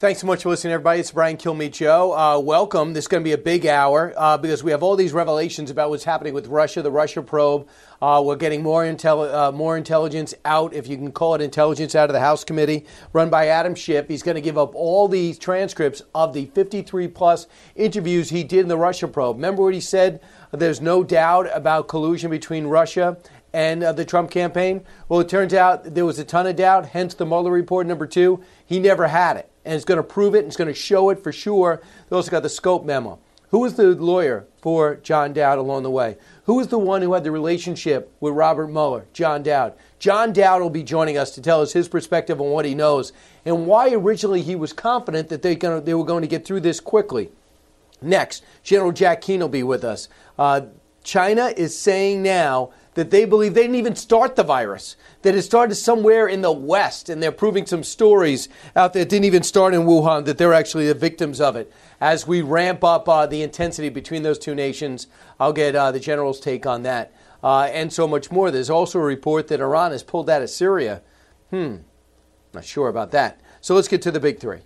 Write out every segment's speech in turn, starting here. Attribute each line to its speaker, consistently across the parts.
Speaker 1: Thanks so much for listening, everybody. It's Brian Kilmeade Show. Uh, welcome. This is going to be a big hour uh, because we have all these revelations about what's happening with Russia, the Russia probe. Uh, we're getting more, intel- uh, more intelligence out, if you can call it intelligence, out of the House committee run by Adam Schiff. He's going to give up all these transcripts of the 53 plus interviews he did in the Russia probe. Remember what he said? There's no doubt about collusion between Russia and uh, the Trump campaign. Well, it turns out there was a ton of doubt, hence the Mueller report number two. He never had it and it's going to prove it and it's going to show it for sure. They also got the scope memo. Who was the lawyer for John Dowd along the way? Who was the one who had the relationship with Robert Mueller? John Dowd. John Dowd will be joining us to tell us his perspective on what he knows and why originally he was confident that they, they were going to get through this quickly. Next, General Jack Keane will be with us. Uh, China is saying now that they believe they didn't even start the virus, that it started somewhere in the West, and they're proving some stories out there. It didn't even start in Wuhan, that they're actually the victims of it. As we ramp up uh, the intensity between those two nations, I'll get uh, the general's take on that. Uh, and so much more. There's also a report that Iran has pulled out of Syria. Hmm, not sure about that. So let's get to the big three.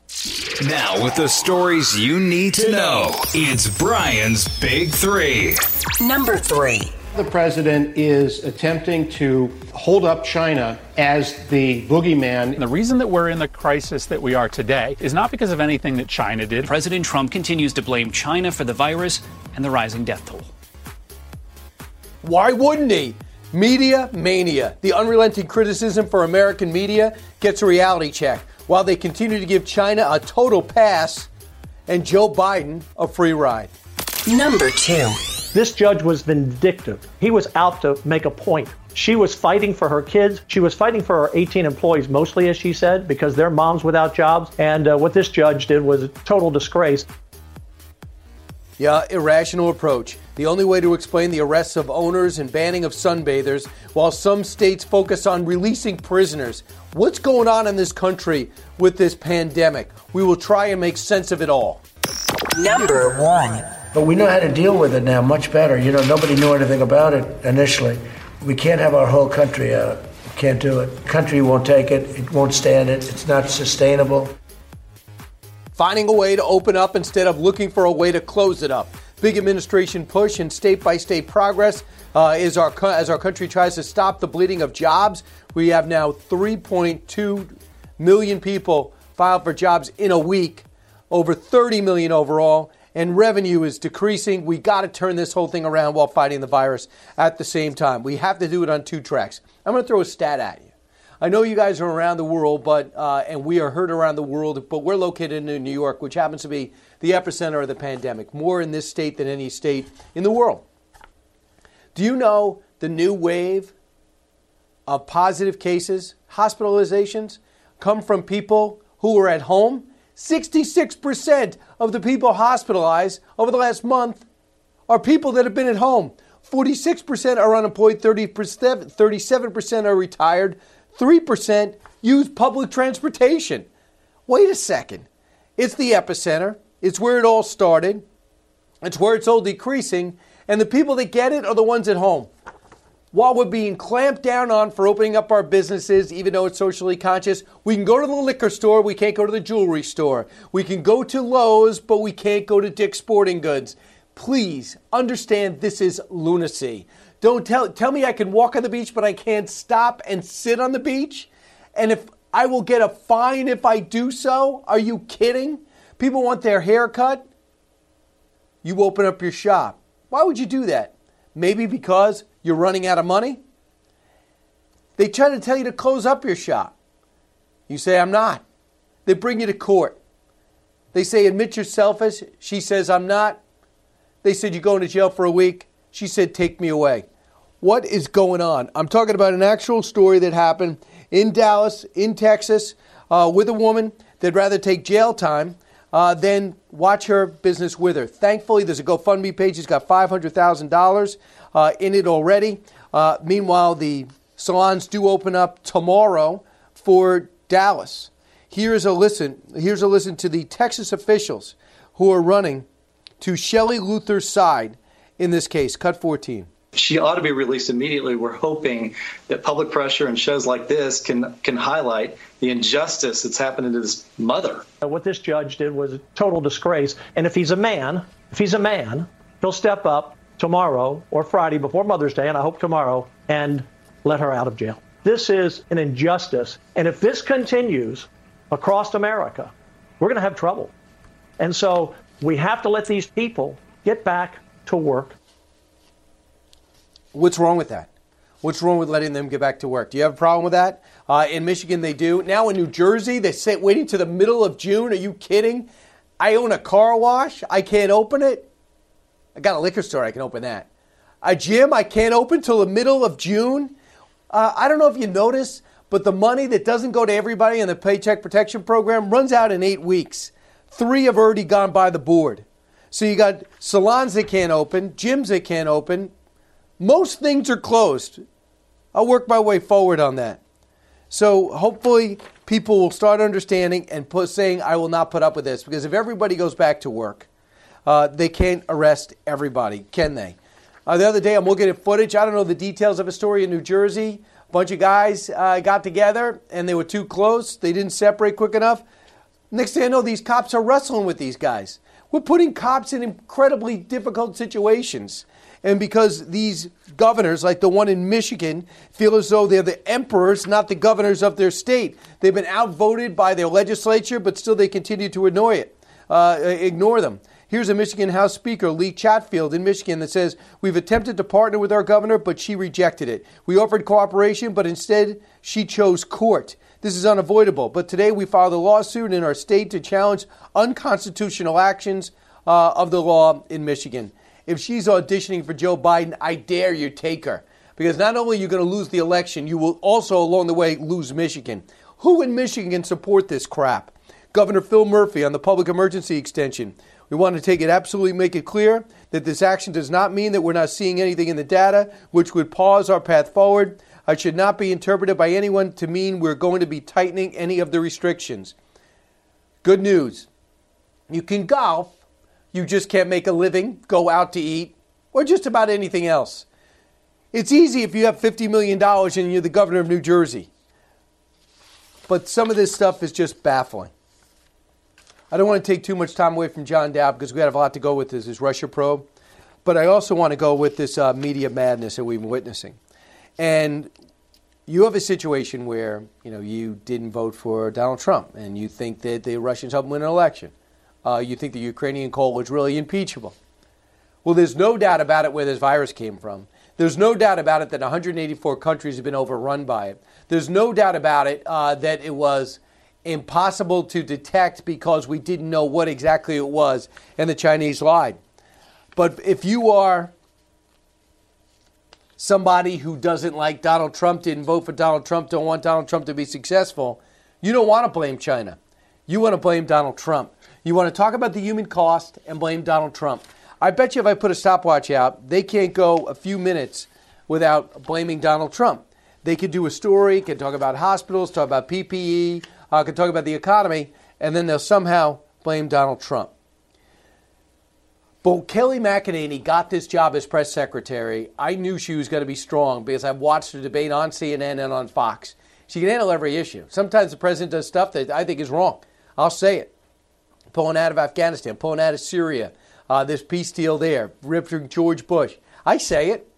Speaker 2: Now, with the stories you need to know, it's Brian's Big Three.
Speaker 3: Number three.
Speaker 4: The president is attempting to hold up China as the boogeyman.
Speaker 5: The reason that we're in the crisis that we are today is not because of anything that China did.
Speaker 6: President Trump continues to blame China for the virus and the rising death toll.
Speaker 1: Why wouldn't he? Media mania. The unrelenting criticism for American media gets a reality check while they continue to give China a total pass and Joe Biden a free ride.
Speaker 3: Number two.
Speaker 7: This judge was vindictive. He was out to make a point. She was fighting for her kids. She was fighting for her 18 employees, mostly, as she said, because they're moms without jobs. And uh, what this judge did was a total disgrace.
Speaker 1: Yeah, irrational approach. The only way to explain the arrests of owners and banning of sunbathers while some states focus on releasing prisoners. What's going on in this country with this pandemic? We will try and make sense of it all.
Speaker 3: Number one.
Speaker 8: But we know how to deal with it now much better. You know, nobody knew anything about it initially. We can't have our whole country out. We can't do it. country won't take it. It won't stand it. It's not sustainable.
Speaker 1: Finding a way to open up instead of looking for a way to close it up. Big administration push and state by state progress uh, is our as our country tries to stop the bleeding of jobs. We have now 3.2 million people filed for jobs in a week, over 30 million overall and revenue is decreasing. We got to turn this whole thing around while fighting the virus at the same time. We have to do it on two tracks. I'm going to throw a stat at you. I know you guys are around the world, but uh, and we are heard around the world, but we're located in New York, which happens to be the epicenter of the pandemic, more in this state than any state in the world. Do you know the new wave of positive cases, hospitalizations, come from people who were at home 66% of the people hospitalized over the last month are people that have been at home. 46% are unemployed, 37% are retired, 3% use public transportation. Wait a second. It's the epicenter, it's where it all started, it's where it's all decreasing, and the people that get it are the ones at home while we're being clamped down on for opening up our businesses, even though it's socially conscious, we can go to the liquor store, we can't go to the jewelry store. We can go to Lowe's, but we can't go to Dick's Sporting Goods. Please understand this is lunacy. Don't tell, tell me I can walk on the beach, but I can't stop and sit on the beach. And if I will get a fine if I do so, are you kidding? People want their hair cut. You open up your shop. Why would you do that? Maybe because you're running out of money? They try to tell you to close up your shop. You say, I'm not. They bring you to court. They say, admit you're selfish. She says, I'm not. They said, you're going to jail for a week. She said, take me away. What is going on? I'm talking about an actual story that happened in Dallas, in Texas, uh, with a woman that'd rather take jail time uh, then watch her business wither. Thankfully, there's a GoFundMe page. It's got $500,000 uh, in it already. Uh, meanwhile, the salons do open up tomorrow for Dallas. Here's a listen. Here's a listen to the Texas officials who are running to Shelley Luther's side in this case. Cut 14
Speaker 9: she ought to be released immediately. We're hoping that public pressure and shows like this can can highlight the injustice that's happening to this mother.
Speaker 7: What this judge did was a total disgrace. And if he's a man, if he's a man, he'll step up tomorrow or Friday before Mother's Day, and I hope tomorrow, and let her out of jail. This is an injustice. And if this continues across America, we're going to have trouble. And so we have to let these people get back to work.
Speaker 1: What's wrong with that? What's wrong with letting them get back to work? Do you have a problem with that? Uh, in Michigan, they do. Now in New Jersey, they say waiting to the middle of June. Are you kidding? I own a car wash. I can't open it. I got a liquor store. I can open that. A gym I can't open till the middle of June. Uh, I don't know if you notice, but the money that doesn't go to everybody in the Paycheck Protection Program runs out in eight weeks. Three have already gone by the board. So you got salons that can't open, gyms that can't open. Most things are closed. I'll work my way forward on that. So hopefully people will start understanding and put, saying, I will not put up with this. Because if everybody goes back to work, uh, they can't arrest everybody, can they? Uh, the other day, I'm looking at footage. I don't know the details of a story in New Jersey. A bunch of guys uh, got together and they were too close. They didn't separate quick enough. Next thing I know, these cops are wrestling with these guys. We're putting cops in incredibly difficult situations. And because these governors, like the one in Michigan, feel as though they're the emperors, not the governors of their state. They've been outvoted by their legislature, but still they continue to annoy it, uh, ignore them. Here's a Michigan House Speaker, Lee Chatfield in Michigan, that says, We've attempted to partner with our governor, but she rejected it. We offered cooperation, but instead she chose court. This is unavoidable. But today we filed a lawsuit in our state to challenge unconstitutional actions uh, of the law in Michigan. If she's auditioning for Joe Biden, I dare you take her. Because not only are you going to lose the election, you will also, along the way, lose Michigan. Who in Michigan can support this crap? Governor Phil Murphy on the public emergency extension. We want to take it absolutely make it clear that this action does not mean that we're not seeing anything in the data which would pause our path forward. It should not be interpreted by anyone to mean we're going to be tightening any of the restrictions. Good news. You can golf, you just can't make a living, go out to eat, or just about anything else. It's easy if you have $50 million and you're the governor of New Jersey. But some of this stuff is just baffling. I don't want to take too much time away from John Dowd because we have a lot to go with this, this Russia probe. But I also want to go with this uh, media madness that we've been witnessing. And you have a situation where you know you didn't vote for Donald Trump, and you think that the Russians helped win an election. Uh, you think the Ukrainian coal was really impeachable. Well, there's no doubt about it where this virus came from. There's no doubt about it that 184 countries have been overrun by it. There's no doubt about it uh, that it was impossible to detect because we didn't know what exactly it was, and the Chinese lied. But if you are somebody who doesn't like Donald Trump, didn't vote for Donald Trump, don't want Donald Trump to be successful, you don't want to blame China. You want to blame Donald Trump. You want to talk about the human cost and blame Donald Trump. I bet you if I put a stopwatch out, they can't go a few minutes without blaming Donald Trump. They could do a story, can talk about hospitals, talk about PPE, uh, can talk about the economy, and then they'll somehow blame Donald Trump. But Kayleigh McEnany got this job as press secretary. I knew she was going to be strong because I've watched her debate on CNN and on Fox. She can handle every issue. Sometimes the president does stuff that I think is wrong. I'll say it. Pulling out of Afghanistan, pulling out of Syria, uh, this peace deal there, ripping George Bush. I say it.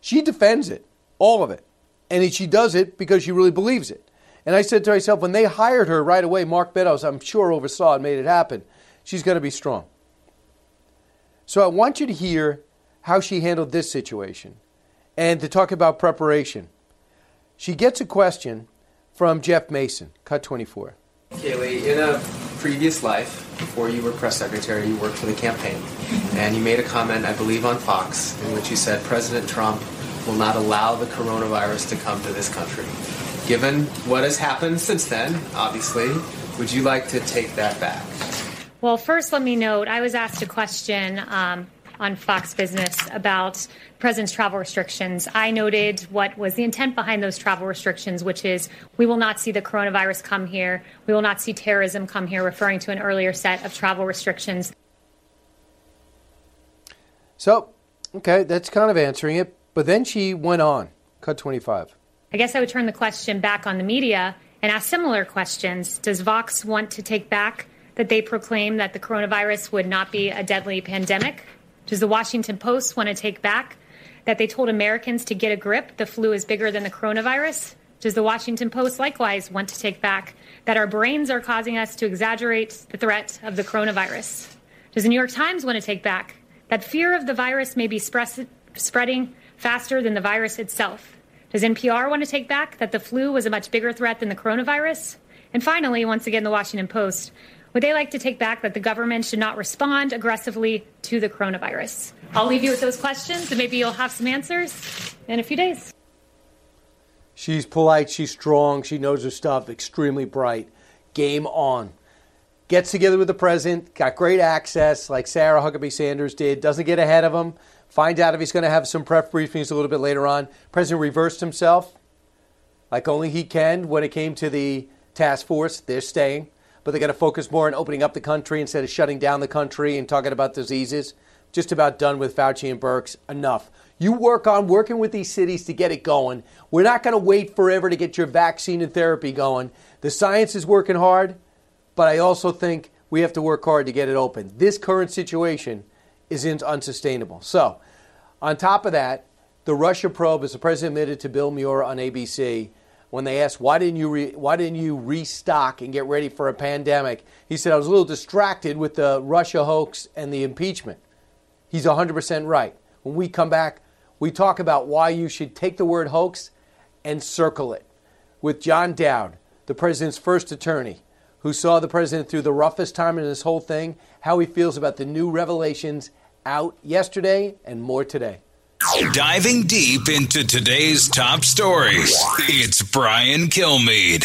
Speaker 1: She defends it, all of it. And she does it because she really believes it. And I said to myself, when they hired her right away, Mark Meadows, I'm sure oversaw and made it happen. She's going to be strong. So I want you to hear how she handled this situation and to talk about preparation. She gets a question from Jeff Mason, cut 24.
Speaker 10: Kayleigh, in a previous life, before you were press secretary, you worked for the campaign. And you made a comment, I believe, on Fox, in which you said President Trump will not allow the coronavirus to come to this country. Given what has happened since then, obviously, would you like to take that back?
Speaker 11: Well, first, let me note I was asked a question um, on Fox Business about president's travel restrictions. I noted what was the intent behind those travel restrictions, which is we will not see the coronavirus come here, we will not see terrorism come here, referring to an earlier set of travel restrictions.
Speaker 1: So, okay, that's kind of answering it. But then she went on. Cut 25.
Speaker 11: I guess I would turn the question back on the media and ask similar questions. Does Vox want to take back that they proclaim that the coronavirus would not be a deadly pandemic? Does the Washington Post want to take back that they told Americans to get a grip, the flu is bigger than the coronavirus? Does the Washington Post likewise want to take back that our brains are causing us to exaggerate the threat of the coronavirus? Does the New York Times want to take back that fear of the virus may be spreading faster than the virus itself? Does NPR want to take back that the flu was a much bigger threat than the coronavirus? And finally, once again, the Washington Post would they like to take back that the government should not respond aggressively to the coronavirus? I'll leave you with those questions, and maybe you'll have some answers in a few days.
Speaker 1: She's polite, she's strong, she knows her stuff, extremely bright. Game on. Gets together with the president, got great access, like Sarah Huckabee Sanders did, doesn't get ahead of him, finds out if he's going to have some press briefings a little bit later on. President reversed himself like only he can when it came to the task force. They're staying but they got to focus more on opening up the country instead of shutting down the country and talking about diseases. Just about done with Fauci and Birx. Enough. You work on working with these cities to get it going. We're not going to wait forever to get your vaccine and therapy going. The science is working hard, but I also think we have to work hard to get it open. This current situation is unsustainable. So, on top of that, the Russia probe, as the president admitted to Bill Muir on ABC, when they asked why didn't you re- why didn't you restock and get ready for a pandemic, he said I was a little distracted with the Russia hoax and the impeachment. He's 100% right. When we come back, we talk about why you should take the word hoax and circle it with John Dowd, the president's first attorney, who saw the president through the roughest time in this whole thing, how he feels about the new revelations out yesterday and more today.
Speaker 2: Diving deep into today's top stories, it's Brian Kilmeade.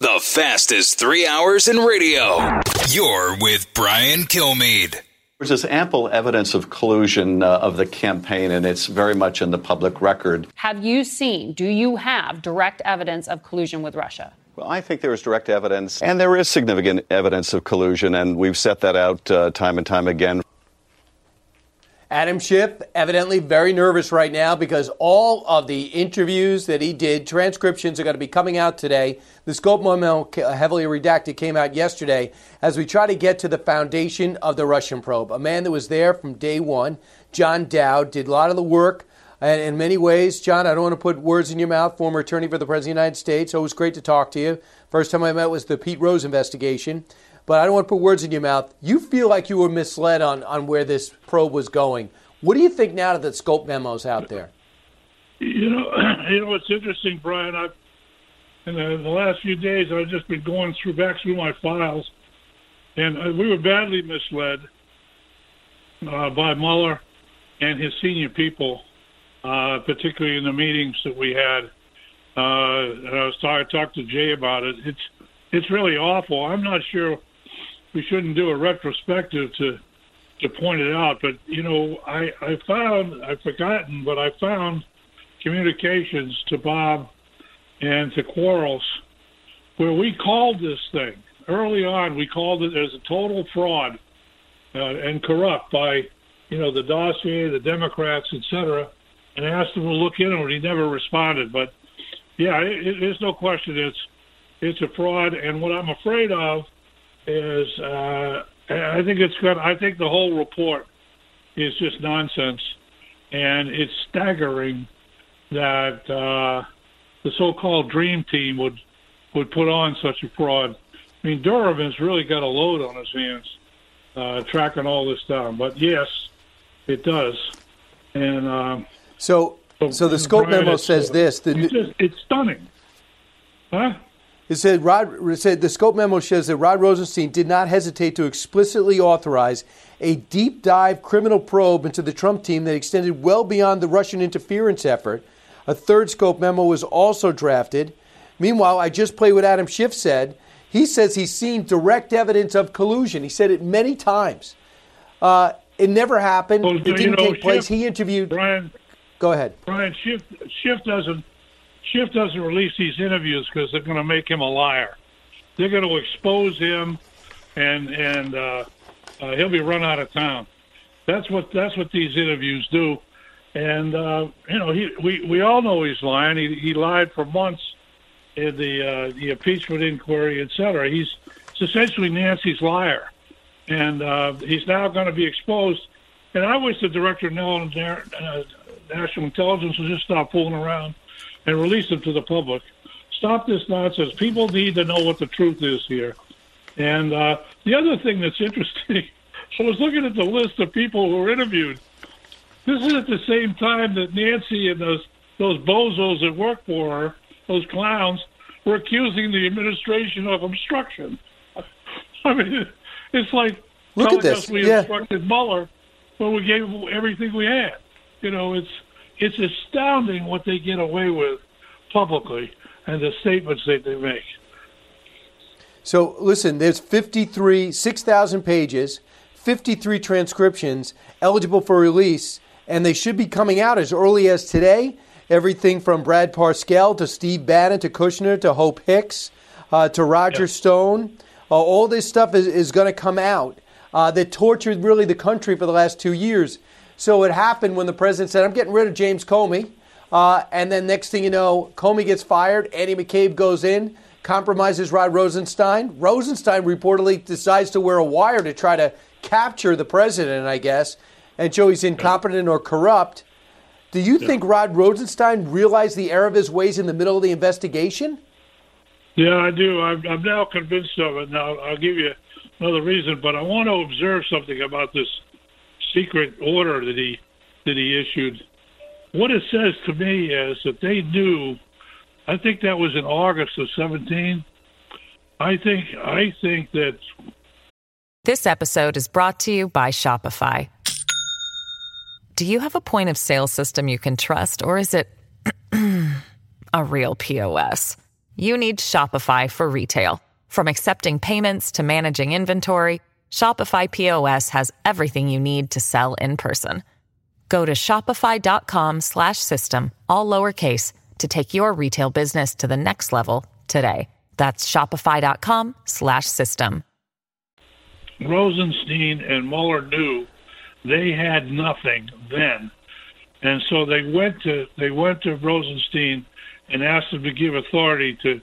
Speaker 2: The fastest three hours in radio. You're with Brian Kilmeade.
Speaker 12: There's this ample evidence of collusion uh, of the campaign, and it's very much in the public record.
Speaker 13: Have you seen, do you have direct evidence of collusion with Russia?
Speaker 12: Well, I think there is direct evidence, and there is significant evidence of collusion, and we've set that out uh, time and time again.
Speaker 1: Adam Schiff, evidently very nervous right now because all of the interviews that he did, transcriptions are going to be coming out today. The scope memo, heavily redacted, came out yesterday as we try to get to the foundation of the Russian probe. A man that was there from day one, John Dowd, did a lot of the work. And in many ways, John, I don't want to put words in your mouth, former attorney for the President of the United States. Always great to talk to you. First time I met was the Pete Rose investigation. But I don't want to put words in your mouth. You feel like you were misled on, on where this probe was going. What do you think now that the scope memo's out there?
Speaker 14: You know, you know what's interesting, Brian. I've in the, the last few days I've just been going through back through my files, and uh, we were badly misled uh, by Mueller and his senior people, uh, particularly in the meetings that we had. Uh, and I was talking I talked to Jay about it. It's it's really awful. I'm not sure we shouldn't do a retrospective to to point it out, but you know, I I found I've forgotten, but I found communications to Bob and to Quarles where we called this thing early on. We called it as a total fraud uh, and corrupt by you know the dossier, the Democrats, etc., and asked him to look into it. He never responded, but yeah, it, it, there's no question it's it's a fraud. And what I'm afraid of is uh, I think it's good. I think the whole report is just nonsense, and it's staggering that uh, the so-called dream team would would put on such a fraud. I mean, Durham has really got a load on his hands uh, tracking all this down. But yes, it does. And um,
Speaker 1: so, so the scope memo says this: the,
Speaker 14: It's, just, it's stunning. Huh?
Speaker 1: It said Rod it said the scope memo shows that Rod Rosenstein did not hesitate to explicitly authorize a deep dive criminal probe into the Trump team that extended well beyond the Russian interference effort. A third scope memo was also drafted. Meanwhile, I just played what Adam Schiff said. He says he's seen direct evidence of collusion. He said it many times. Uh, it never happened.
Speaker 14: Well,
Speaker 1: it didn't
Speaker 14: know,
Speaker 1: take place. He interviewed.
Speaker 14: Brian.
Speaker 1: Go ahead.
Speaker 14: Brian Schiff, Schiff doesn't Schiff doesn't release these interviews because they're going to make him a liar. They're going to expose him, and and uh, uh, he'll be run out of town. That's what that's what these interviews do. And uh, you know, he we, we all know he's lying. He he lied for months in the uh, the impeachment inquiry, et cetera. He's essentially Nancy's liar, and uh, he's now going to be exposed. And I wish the director of uh, national intelligence would just stop fooling around and release them to the public. Stop this nonsense. People need to know what the truth is here. And uh, the other thing that's interesting, I was looking at the list of people who were interviewed. This is at the same time that Nancy and those those bozos that work for her, those clowns, were accusing the administration of obstruction. I mean, it's like
Speaker 1: Look
Speaker 14: telling
Speaker 1: at this.
Speaker 14: us we
Speaker 1: Yeah.
Speaker 14: obstructed Mueller when we gave him everything we had. You know, it's it's astounding what they get away with publicly and the statements that they make.
Speaker 1: So listen, there's 53, 6,000 pages, 53 transcriptions eligible for release, and they should be coming out as early as today. Everything from Brad Parscale to Steve Bannon to Kushner to Hope Hicks uh, to Roger Stone. Uh, all this stuff is, is going to come out uh, that tortured really the country for the last two years. So it happened when the president said, I'm getting rid of James Comey. Uh, and then next thing you know, Comey gets fired. Andy McCabe goes in, compromises Rod Rosenstein. Rosenstein reportedly decides to wear a wire to try to capture the president, I guess, and show he's incompetent or corrupt. Do you think Rod Rosenstein realized the error of his ways in the middle of the investigation?
Speaker 14: Yeah, I do. I'm, I'm now convinced of it. Now, I'll give you another reason, but I want to observe something about this secret order that he that he issued. What it says to me is that they knew. I think that was in August of 17. I think I think that
Speaker 15: This episode is brought to you by Shopify. Do you have a point of sale system you can trust, or is it a real POS? You need Shopify for retail. From accepting payments to managing inventory, Shopify POS has everything you need to sell in person. Go to shopify.com slash system, all lowercase, to take your retail business to the next level today. That's shopify.com slash system.
Speaker 14: Rosenstein and Mueller knew they had nothing then, and so they went to they went to Rosenstein and asked him to give authority to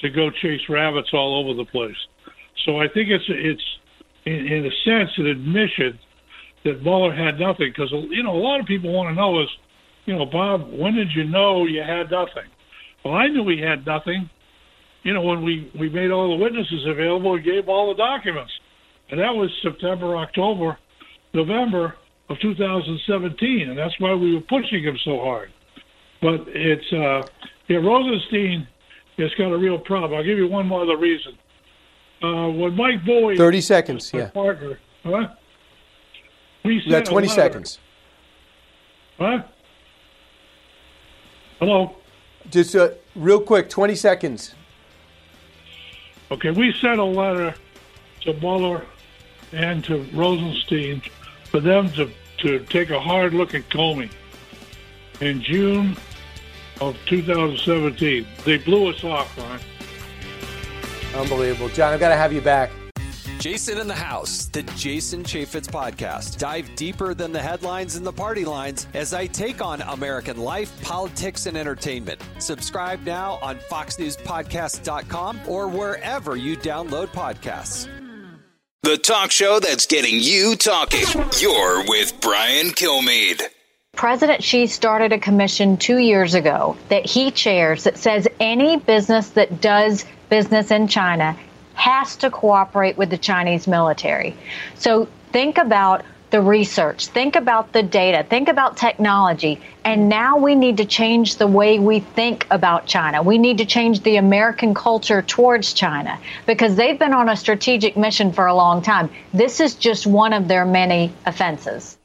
Speaker 14: to go chase rabbits all over the place. So I think it's it's in, in a sense an admission that Mueller had nothing because you know a lot of people want to know is you know Bob when did you know you had nothing? Well, I knew he had nothing you know, when we, we made all the witnesses available and gave all the documents. And that was September, October, November of 2017. And that's why we were pushing him so hard. But it's, uh, yeah, Rosenstein has got a real problem. I'll give you one more other reason. Uh, when Mike Bowie.
Speaker 1: 30 seconds, yeah.
Speaker 14: Partner, huh?
Speaker 1: Got 20 seconds.
Speaker 14: Huh? Hello?
Speaker 1: Just uh, real quick, 20 seconds.
Speaker 14: Okay, we sent a letter to Mueller and to Rosenstein for them to, to take a hard look at Comey in June of 2017. They blew us off, Ron.
Speaker 1: Unbelievable. John, I've got to have you back.
Speaker 16: Jason in the House, the Jason Chaffetz podcast. Dive deeper than the headlines and the party lines as I take on American life, politics, and entertainment. Subscribe now on FoxNewsPodcast.com or wherever you download podcasts.
Speaker 2: The talk show that's getting you talking. You're with Brian Kilmeade.
Speaker 17: President Xi started a commission two years ago that he chairs that says any business that does business in China has to cooperate with the Chinese military. So think about the research, think about the data, think about technology. And now we need to change the way we think about China. We need to change the American culture towards China because they've been on a strategic mission for a long time. This is just one of their many offenses.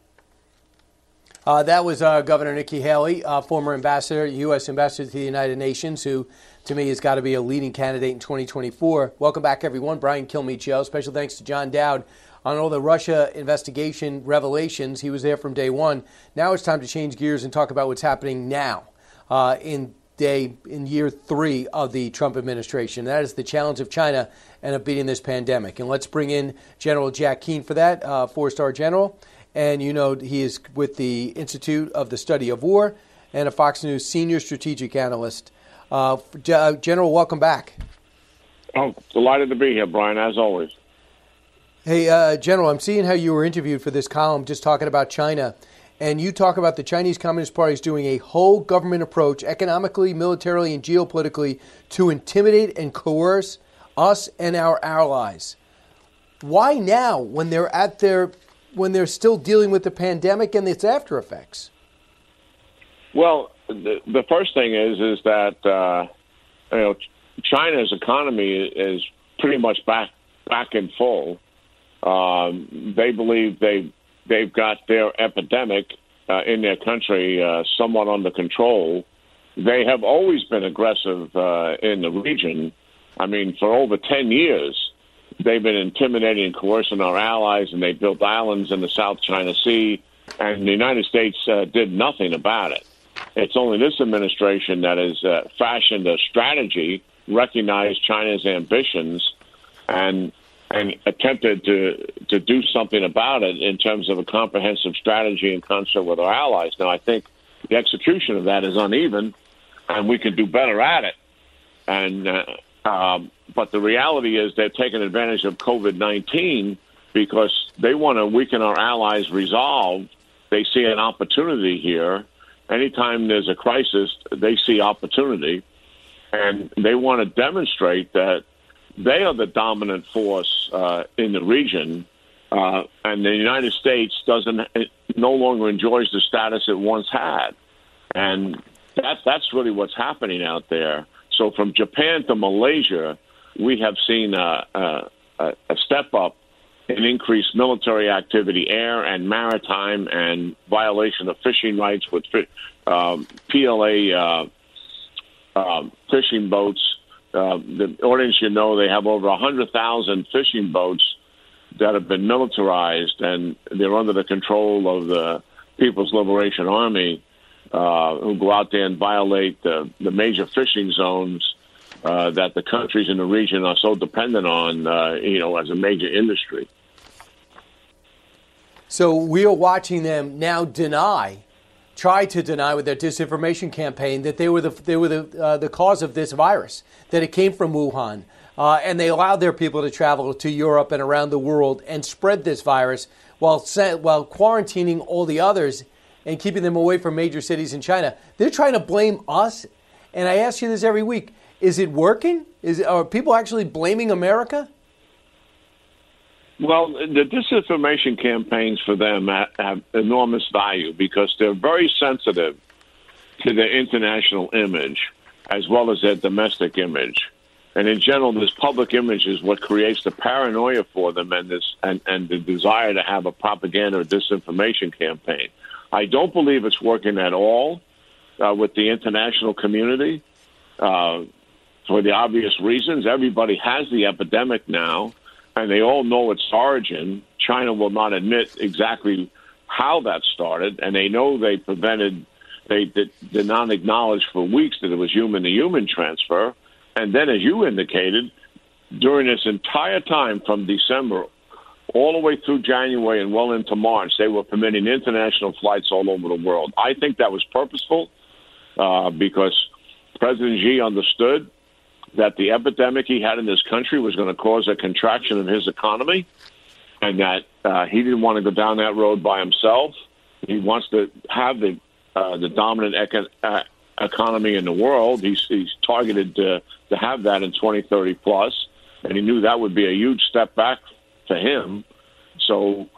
Speaker 1: Uh, that was uh, Governor Nikki Haley, uh, former ambassador, U.S. ambassador to the United Nations, who to me has got to be a leading candidate in 2024. Welcome back, everyone. Brian Kilmeade Show. Special thanks to John Dowd on all the Russia investigation revelations. He was there from day one. Now it's time to change gears and talk about what's happening now uh, in day in year three of the Trump administration. That is the challenge of China and of beating this pandemic. And let's bring in General Jack Keane for that, uh, four-star general. And you know he is with the Institute of the Study of War and a Fox News senior strategic analyst. Uh, General, welcome back.
Speaker 18: Oh, delighted to be here, Brian, as always.
Speaker 1: Hey, uh, General, I'm seeing how you were interviewed for this column just talking about China. And you talk about the Chinese Communist Party is doing a whole government approach, economically, militarily, and geopolitically, to intimidate and coerce us and our allies. Why now, when they're at their, when they're still dealing with the pandemic and its after effects?
Speaker 18: Well, the, first thing is is that uh, you know China's economy is pretty much back back in full. Um, they believe they they've got their epidemic uh, in their country uh, somewhat under control. They have always been aggressive uh, in the region. I mean, for over ten years, they've been intimidating and coercing our allies, and they built islands in the South China Sea, and the United States uh, did nothing about it. It's only this administration that has uh, fashioned a strategy, recognized China's ambitions, and and attempted to to do something about it in terms of a comprehensive strategy in concert with our allies. Now, I think the execution of that is uneven, and we can do better at it. And uh, um, but the reality is they're taking advantage of COVID nineteen because they want to weaken our allies' resolve. They see an opportunity here anytime there's a crisis, they see opportunity, and they want to demonstrate that they are the dominant force uh, in the region, uh, and the United States doesn't no longer enjoys the status it once had, and that that's really what's happening out there. So from Japan to Malaysia, we have seen a, a, a step up in increased military activity, air and maritime, and violation of fishing rights with um, PLA uh, um, fishing boats. Uh, the audience, you know, they have over 100,000 fishing boats that have been militarized, and they're under the control of the People's Liberation Army, uh, who go out there and violate the, the major fishing zones uh, that the countries in the region are so dependent on, uh, you know, as a major industry.
Speaker 1: So we are watching them now deny, try to deny with their disinformation campaign that they were the they were the uh, the cause of this virus, that it came from Wuhan, uh, and they allowed their people to travel to Europe and around the world and spread this virus while while quarantining all the others and keeping them away from major cities in China. They're trying to blame us, and I ask you this every week: Is it working? Is are people actually blaming America?
Speaker 18: Well, the disinformation campaigns for them have enormous value because they're very sensitive to their international image as well as their domestic image. And in general, this public image is what creates the paranoia for them and this and, and the desire to have a propaganda or disinformation campaign. I don't believe it's working at all uh, with the international community uh, for the obvious reasons. Everybody has the epidemic now, and they all know its origin. China will not admit exactly how that started, and they know they prevented, they did, did not acknowledge for weeks that it was human to human transfer and then, as you indicated, during this entire time from December all the way through January and well into March, they were permitting international flights all over the world. I think that was purposeful uh, because President Xi understood that the epidemic he had in this country was going to cause a contraction in his economy and that uh, he didn't want to go down that road by himself. He wants to have the uh, the dominant econ- uh, economy in the world. He's, he's targeted to, to have that in 2030 plus, and he knew that would be a huge step back for him. So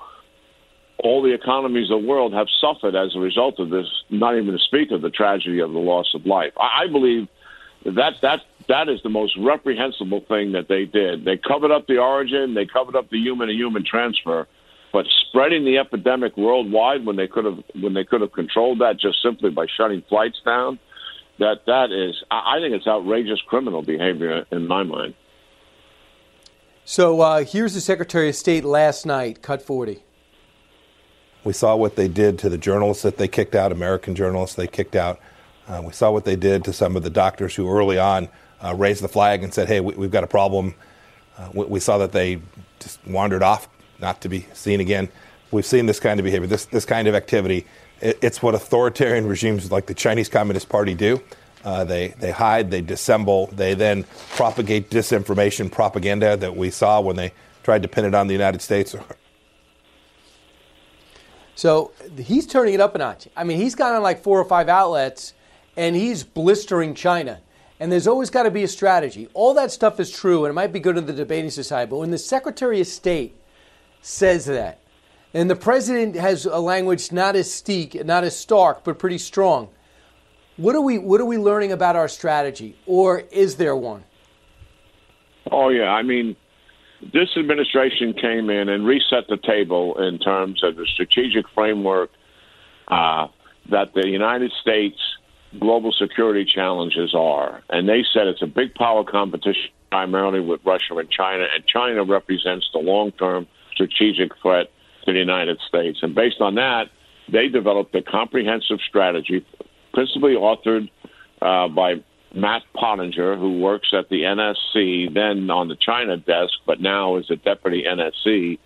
Speaker 18: all the economies of the world have suffered as a result of this, not even to speak of the tragedy of the loss of life. I, I believe that that that is the most reprehensible thing that they did. They covered up the origin, they covered up the human to human transfer, but spreading the epidemic worldwide when they could have when they could have controlled that just simply by shutting flights down that that is I think it's outrageous criminal behavior in my mind.
Speaker 1: So uh, here's the Secretary of State last night, cut 40.
Speaker 19: We saw what they did to the journalists that they kicked out, American journalists they kicked out. Uh, we saw what they did to some of the doctors who early on uh, raised the flag and said, hey, we, have got a problem. Uh, we, we, saw that they just wandered off, not to be seen again. We've seen this kind of behavior, this, this kind of activity it's what authoritarian regimes like the Chinese Communist Party do. Uh, they, they hide, they dissemble, they then propagate disinformation propaganda that we saw when they tried to pin it on the United States.
Speaker 1: So he's turning it up a notch. I mean, he's got on like four or five outlets and he's blistering China. And there's always got to be a strategy. All that stuff is true and it might be good in the debating society, but when the Secretary of State says that, and the president has a language not as steep, not as stark, but pretty strong. What are we what are we learning about our strategy, or is there one?
Speaker 18: Oh yeah, I mean, this administration came in and reset the table in terms of the strategic framework uh, that the United States global security challenges are, and they said it's a big power competition primarily with Russia and China, and China represents the long term strategic threat to the United States. And based on that, they developed a comprehensive strategy, principally authored uh, by Matt Pottinger, who works at the NSC, then on the China desk, but now is a deputy NSC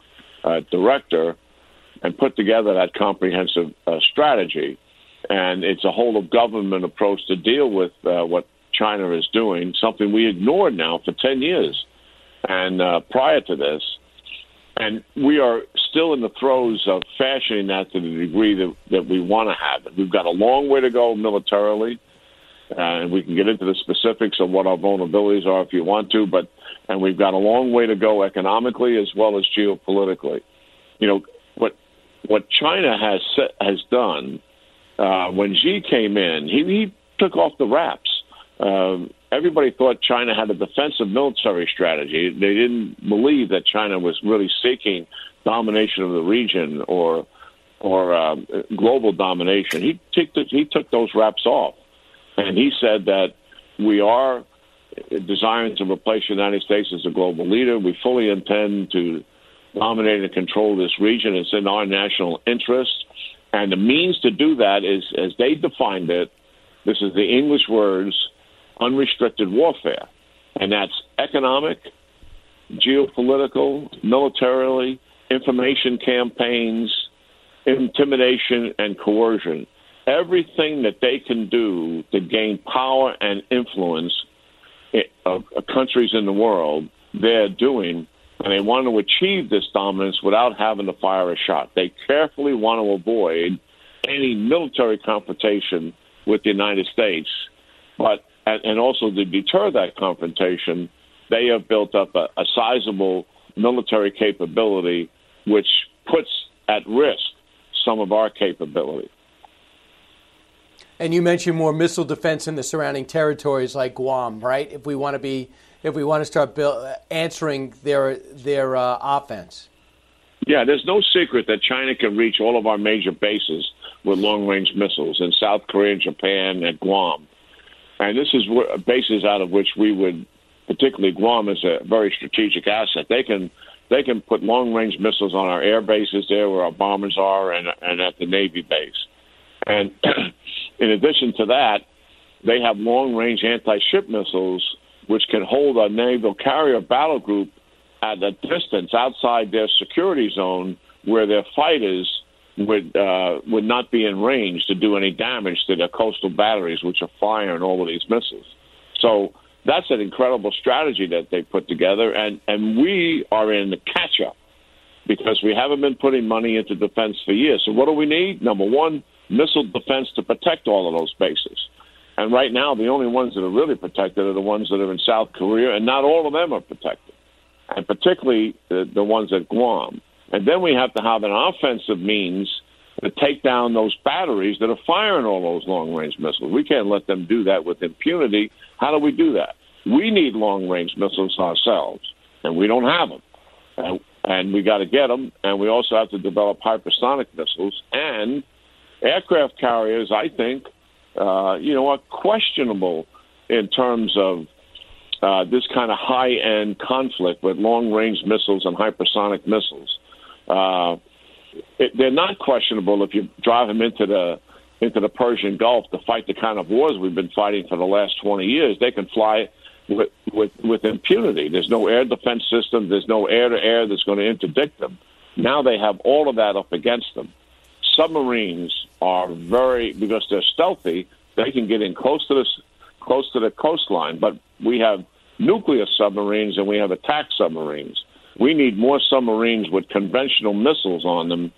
Speaker 18: uh, director, and put together that comprehensive uh, strategy. And it's a whole of government approach to deal with uh, what China is doing, something we ignored now for 10 years. And uh, prior to this, and we are still in the throes of fashioning that to the degree that, that we want to have it. We've got a long way to go militarily, and we can get into the specifics of what our vulnerabilities are if you want to, but and we've got a long way to go economically as well as geopolitically. You know what what China has has done uh, when Xi came in, he, he took off the wraps. Um, everybody thought China had a defensive military strategy. They didn't believe that China was really seeking domination of the region or or uh, global domination. He took he took those wraps off, and he said that we are desiring to replace the United States as a global leader. We fully intend to dominate and control this region. It's in our national interest, and the means to do that is, as they defined it. This is the English words unrestricted warfare, and that's economic, geopolitical, militarily, information campaigns, intimidation, and coercion. Everything that they can do to gain power and influence of uh, countries in the world, they're doing, and they want to achieve this dominance without having to fire a shot. They carefully want to avoid any military confrontation with the United States, but and, also to deter that confrontation, they have built up a, a sizable military capability, which puts at risk some of our capability.
Speaker 1: And you mentioned more missile defense in the surrounding territories like Guam, right? If we want to be, if we want to start build, answering their their uh, offense.
Speaker 18: Yeah, there's no secret that China can reach all of our major bases with long range missiles in South Korea, Japan, and Guam. And this is bases out of which we would, particularly Guam, is a very strategic asset. They can they can put long range missiles on our air bases there where our bombers are and, and at the Navy base. And in addition to that, they have long range anti ship missiles which can hold a naval carrier battle group at a distance outside their security zone where their fighters would uh, would not be in range to do any damage to their coastal batteries, which are firing all of these missiles. So that's an incredible strategy that they put together, and and we are in the catch up because we haven't been putting money into defense for years. So what do we need? Number one, missile defense to protect all of those bases. And right now, the only ones that are really protected are the ones that are in South Korea, and not all of them are protected, and particularly the, the ones at Guam. And then we have to have an offensive means to take down those batteries that are firing all those long range missiles. We can't let them do that with impunity. How do we do that? We need long range missiles ourselves, and we don't have them. And, and we got to get them, and we also have to develop hypersonic missiles and aircraft carriers. I think, uh, you know, are questionable in terms of uh, this kind of high end conflict with long range missiles and hypersonic missiles. Uh, it, they're not questionable if you drive them into the into the Persian Gulf to fight the kind of wars we've been fighting for the last 20 years. They can fly with with, with impunity. There's no air defense system. There's no air to air that's going to interdict them. Now they have all of that up against them. Submarines are very because they're stealthy. They can get in close to this close to the coastline, but we have nuclear submarines and we have attack submarines. We need more submarines with conventional missiles on them,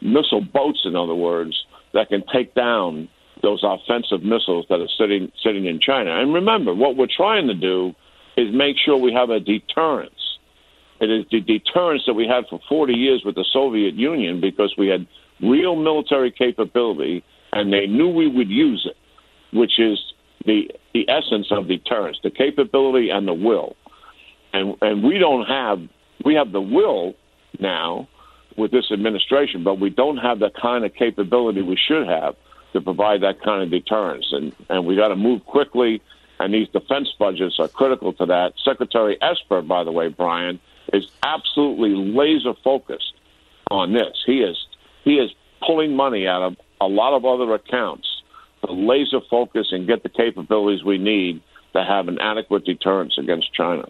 Speaker 18: missile boats, in other words, that can take down those offensive missiles that are sitting sitting in China. And remember, what we're trying to do is make sure we have a deterrence. It is the deterrence that we had for 40 years with the Soviet Union because we had real military capability and they knew we would use it, which is the the essence of deterrence, the capability and the will. And and we don't have we have the will now with this administration, but we don't have the kind of capability we should have to provide that kind of deterrence. And, and we got to move quickly, and these defense budgets are critical to that. Secretary Esper, by the way, Brian, is absolutely laser focused on this. He is he is pulling money out of a lot of other accounts to laser focus and get the capabilities we need to have an adequate deterrence against China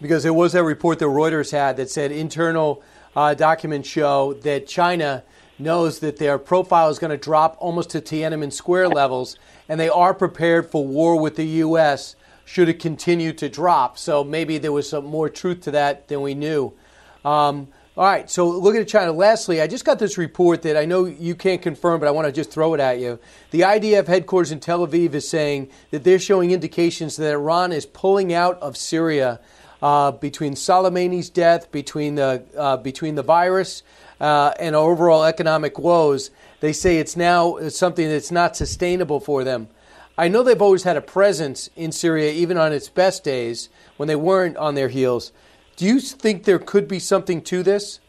Speaker 1: because there was that report that Reuters had that said internal uh, documents show that China knows that their profile is going to drop almost to Tiananmen Square levels, and they are prepared for war with the U.S. should it continue to drop. So maybe there was some more truth to that than we knew. Um, all right, so looking at China. Lastly, I just got this report that I know you can't confirm, but I want to just throw it at you. The IDF headquarters in Tel Aviv is saying that they're showing indications that Iran is pulling out of Syria uh, between Soleimani's death, between the uh, between the virus uh, and overall economic woes, they say it's now something that's not sustainable for them. I know they've always had a presence in Syria, even on its best days when they weren't on their heels. Do you think there could be something to this?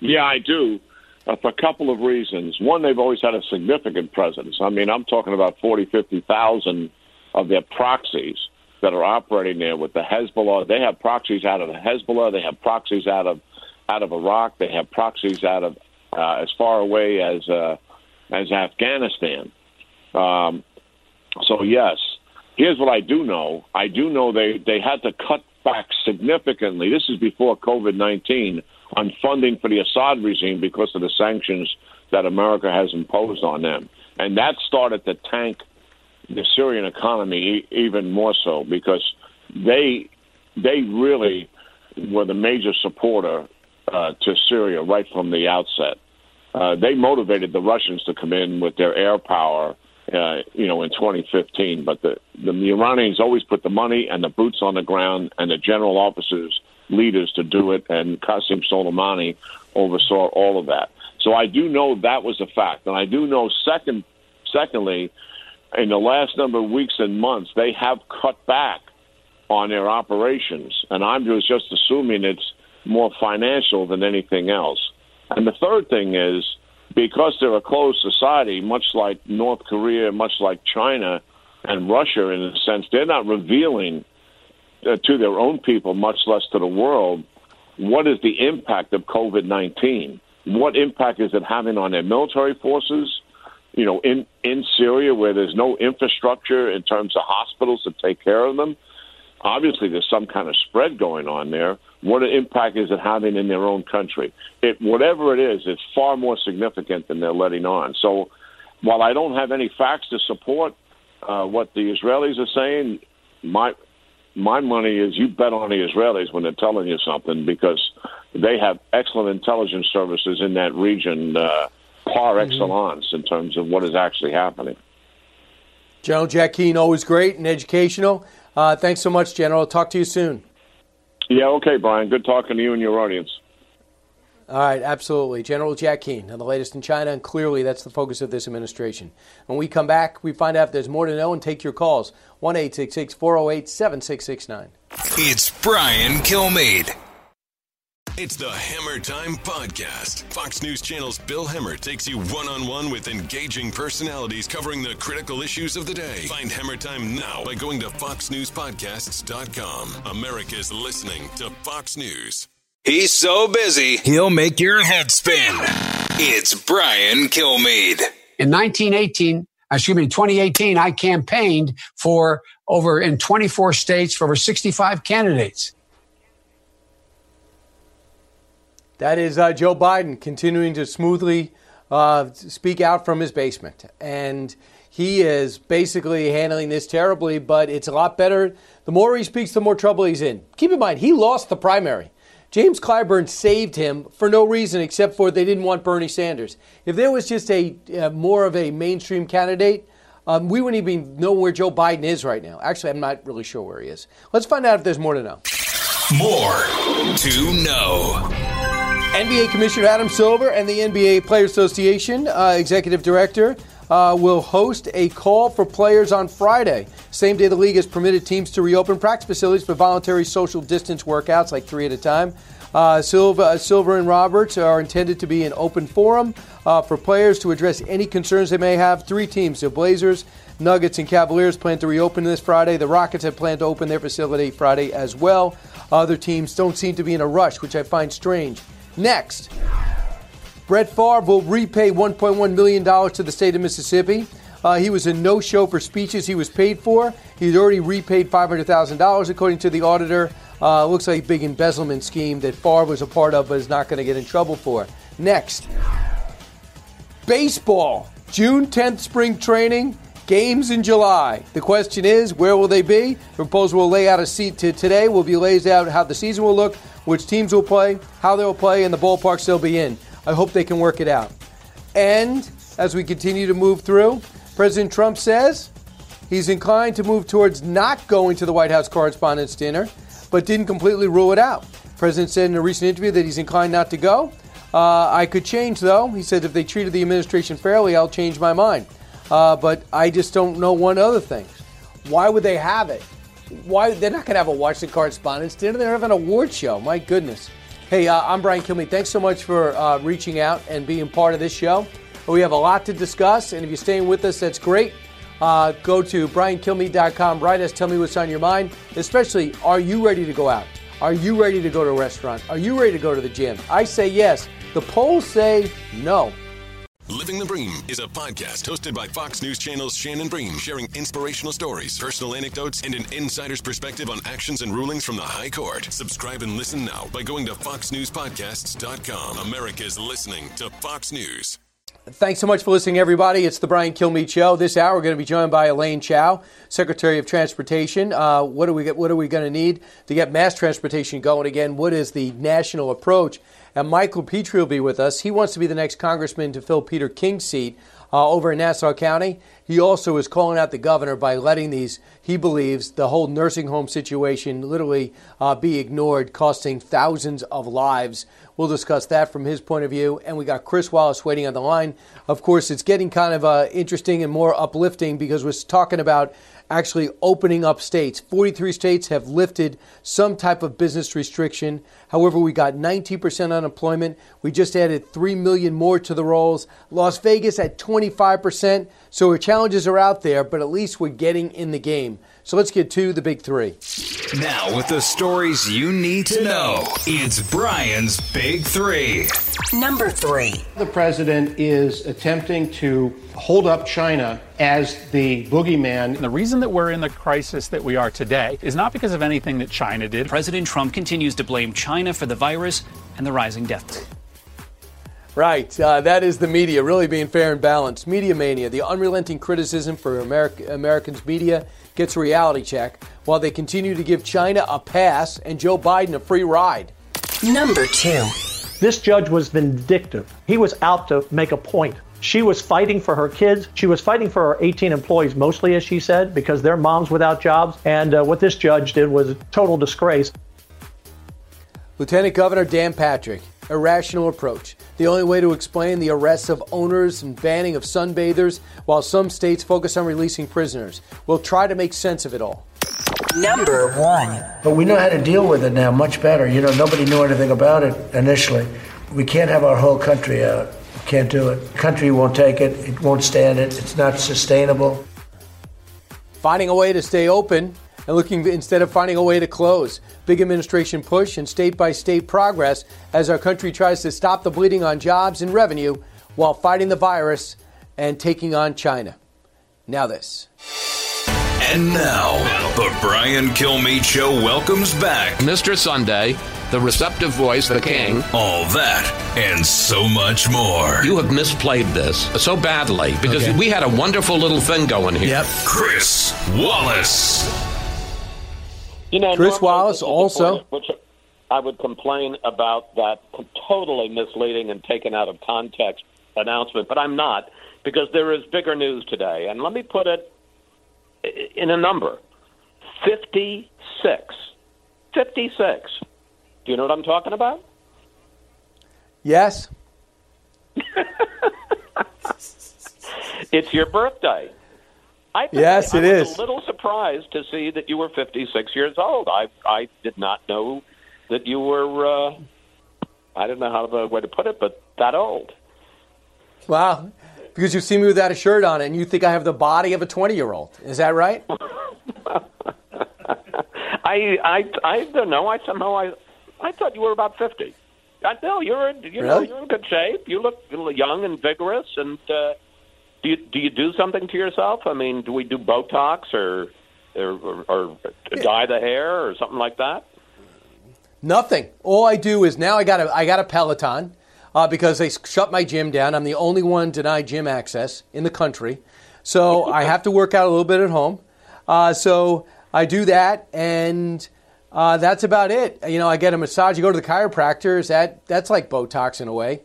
Speaker 18: Yeah, I do. Uh, for a couple of reasons. One, they've always had a significant presence. I mean, I'm talking about 40, 50,000 of their proxies that are operating there with the Hezbollah. They have proxies out of the Hezbollah. They have proxies out of out of Iraq. They have proxies out of uh, as far away as uh, as Afghanistan. Um, so yes, here's what I do know. I do know they they had to cut back significantly. This is before COVID nineteen on funding for the Assad regime because of the sanctions that America has imposed on them, and that started to tank the Syrian economy even more so because they they really were the major supporter uh, to Syria right from the outset. Uh, they motivated the Russians to come in with their air power uh, you know, in 2015. But the, the Iranians always put the money and the boots on the ground and the general officers, leaders to do it, and Qasem Soleimani oversaw all of that. So I do know that was a fact, and I do know second, secondly, in the last number of weeks and months, they have cut back on their operations, and I'm just just assuming it's more financial than anything else. And the third thing is because they're a closed society, much like North Korea, much like China and Russia, in a sense, they're not revealing uh, to their own people, much less to the world, what is the impact of COVID 19? What impact is it having on their military forces? You know, in, in Syria, where there's no infrastructure in terms of hospitals to take care of them, obviously there's some kind of spread going on there. What impact is it having in their own country? It, whatever it is, it's far more significant than they're letting on. So, while I don't have any facts to support uh, what the Israelis are saying, my my money is you bet on the Israelis when they're telling you something because they have excellent intelligence services in that region, uh, par
Speaker 1: Mm-hmm.
Speaker 18: excellence, in terms of what is actually happening.
Speaker 1: General Jack Keane, always great and educational. Uh, thanks so much, General. Talk to you soon.
Speaker 18: Yeah, okay, Brian. Good talking to you and your audience.
Speaker 1: All right, absolutely. General Jack Keane on the latest in China, and clearly that's the focus of this administration. When we come back, we find out if there's more to know and take your calls. 1 408 7669.
Speaker 2: It's Brian Kilmeade. It's the Hemmer Time Podcast. Fox News Channel's Bill Hemmer takes you one on one with engaging personalities covering the critical issues of the day. Find Hemmer Time now by going to FoxNewsPodcasts.com. America's listening to Fox News. He's so busy, he'll make your head spin. It's Brian Kilmeade.
Speaker 20: In 1918, uh, excuse me, in 2018, I campaigned for over in 24 states for over 65 candidates.
Speaker 1: That is uh, Joe Biden continuing to smoothly uh, speak out from his basement. And he is basically handling this terribly, but it's a lot better. The more he speaks, the more trouble he's in. Keep in mind, he lost the primary. James Clyburn saved him for no reason except for they didn't want Bernie Sanders. If there was just a uh, more of a mainstream candidate, um, we wouldn't even know where Joe Biden is right now. Actually, I'm not really sure where he is. Let's find out if there's more to know.
Speaker 2: More to know.
Speaker 1: NBA Commissioner Adam Silver and the NBA Players Association uh, Executive Director uh, will host a call for players on Friday. Same day the league has permitted teams to reopen practice facilities for voluntary social distance workouts, like three at a time. Uh, Silva, Silver and Roberts are intended to be an open forum uh, for players to address any concerns they may have. Three teams, the Blazers, Nuggets, and Cavaliers, plan to reopen this Friday. The Rockets have planned to open their facility Friday as well. Other teams don't seem to be in a rush, which I find strange. Next, Brett Favre will repay $1.1 million to the state of Mississippi. Uh, he was a no show for speeches he was paid for. He's already repaid $500,000, according to the auditor. Uh, looks like a big embezzlement scheme that Favre was a part of, but is not going to get in trouble for. Next, baseball. June 10th, spring training. Games in July. The question is, where will they be? The proposal will lay out a seat to today. Will be lays out how the season will look, which teams will play, how they will play, and the ballparks they'll be in. I hope they can work it out. And as we continue to move through, President Trump says he's inclined to move towards not going to the White House Correspondents' Dinner, but didn't completely rule it out. President said in a recent interview that he's inclined not to go. Uh, I could change, though. He said if they treated the administration fairly, I'll change my mind. Uh, but I just don't know one other thing. Why would they have it? Why they're not going to have a Washington Correspondents' Dinner? They're having an award show. My goodness. Hey, uh, I'm Brian Kilmeade. Thanks so much for uh, reaching out and being part of this show. We have a lot to discuss, and if you're staying with us, that's great. Uh, go to briankilmeade.com. Write us. Tell me what's on your mind. Especially, are you ready to go out? Are you ready to go to a restaurant? Are you ready to go to the gym? I say yes. The polls say no.
Speaker 2: Living the Bream is a podcast hosted by Fox News Channel's Shannon Bream, sharing inspirational stories, personal anecdotes, and an insider's perspective on actions and rulings from the High Court. Subscribe and listen now by going to FoxNewsPodcasts.com. America's listening to Fox News.
Speaker 1: Thanks so much for listening, everybody. It's the Brian Kilmeade Show. This hour, we're going to be joined by Elaine Chao, Secretary of Transportation. Uh, what are we What are we going to need to get mass transportation going again? What is the national approach And Mike LiPetri will be with us. He wants to be the next congressman to fill Peter King's seat uh, over in Nassau County. He also is calling out the governor by letting these, he believes, the whole nursing home situation literally uh, be ignored, costing thousands of lives. We'll discuss that from his point of view. And we got Chris Wallace waiting on the line. Of course, it's getting kind of uh, interesting and more uplifting because we're talking about actually opening up states. 43 states have lifted some type of business restriction. However, we got 19% unemployment. We just added 3 million more to the rolls. Las Vegas at 25%. So our challenges are out there, but at least we're getting in the game. So let's get to the big three.
Speaker 21: Now, with the stories you need to know, it's Brian's Big Three.
Speaker 3: Number three.
Speaker 22: The president is attempting to hold up China as the boogeyman.
Speaker 6: The reason that we're in the crisis that we are today is not because of anything that China did. President Trump continues to blame China for the virus and the rising death toll.
Speaker 1: Right. Uh, that is the media really being fair and balanced. Media mania, the unrelenting criticism for America, Americans' media gets a reality check while they continue to give China a pass and Joe Biden a free ride.
Speaker 3: Number two.
Speaker 7: This judge was vindictive. He was out to make a point. She was fighting for her kids. She was fighting for her 18 employees, mostly, as she said, because they're moms without jobs. And uh, what this judge did was a total disgrace.
Speaker 1: Lieutenant Governor Dan Patrick, irrational approach. The only way to explain the arrests of owners and banning of sunbathers while some states focus on releasing prisoners. We'll try to make sense of it all.
Speaker 3: Number one.
Speaker 8: But we know how to deal with it now much better. You know, nobody knew anything about it initially. We can't have our whole country out. We can't do it. The country won't take it. It won't stand it. It's not sustainable.
Speaker 1: Finding a way to stay open and looking instead of finding a way to close. Big administration push and state by state progress as our country tries to stop the bleeding on jobs and revenue while fighting the virus and taking on China. Now, this.
Speaker 21: And now, the Brian Kilmeade Show welcomes back
Speaker 23: Mr. Sunday, the receptive voice, the king.
Speaker 21: all that and so much more.
Speaker 23: You have misplayed this so badly because
Speaker 21: Okay.
Speaker 23: we had a wonderful little thing going here. Yep.
Speaker 21: Chris Wallace.
Speaker 24: You know,
Speaker 1: Chris Wallace
Speaker 24: this is the
Speaker 1: also-
Speaker 24: Which I would complain about that totally misleading and taken out of context announcement, but I'm not because there is bigger news today. And let me put it in a number 56. 56. Do you know what I'm talking about?
Speaker 1: Yes?
Speaker 24: It's your birthday. I think
Speaker 1: Yes,
Speaker 24: I
Speaker 1: it
Speaker 24: was a little surprised to see that you were 56 years old. I I did not know that you were. Uh, I don't know how the way to put it, but that old.
Speaker 1: Wow. Because you see me without a shirt on and you think I have the body of a 20 year old. Is that right?
Speaker 24: I I I don't know. I somehow I I thought you were about 50. I know you're in, you know
Speaker 1: Really?
Speaker 24: you're in good shape. You look young and vigorous. And uh, do you do you do something to yourself? I mean, do we do Botox or or, or, or dye the hair or something like that?
Speaker 1: Nothing. All I do is now I got a I got a Peloton uh, because they shut my gym down. I'm the only one denied gym access in the country, so I have to work out a little bit at home. Uh, so I do that, and uh, that's about it. You know, I get a massage. You go to the chiropractor. Is that that's like Botox in a way?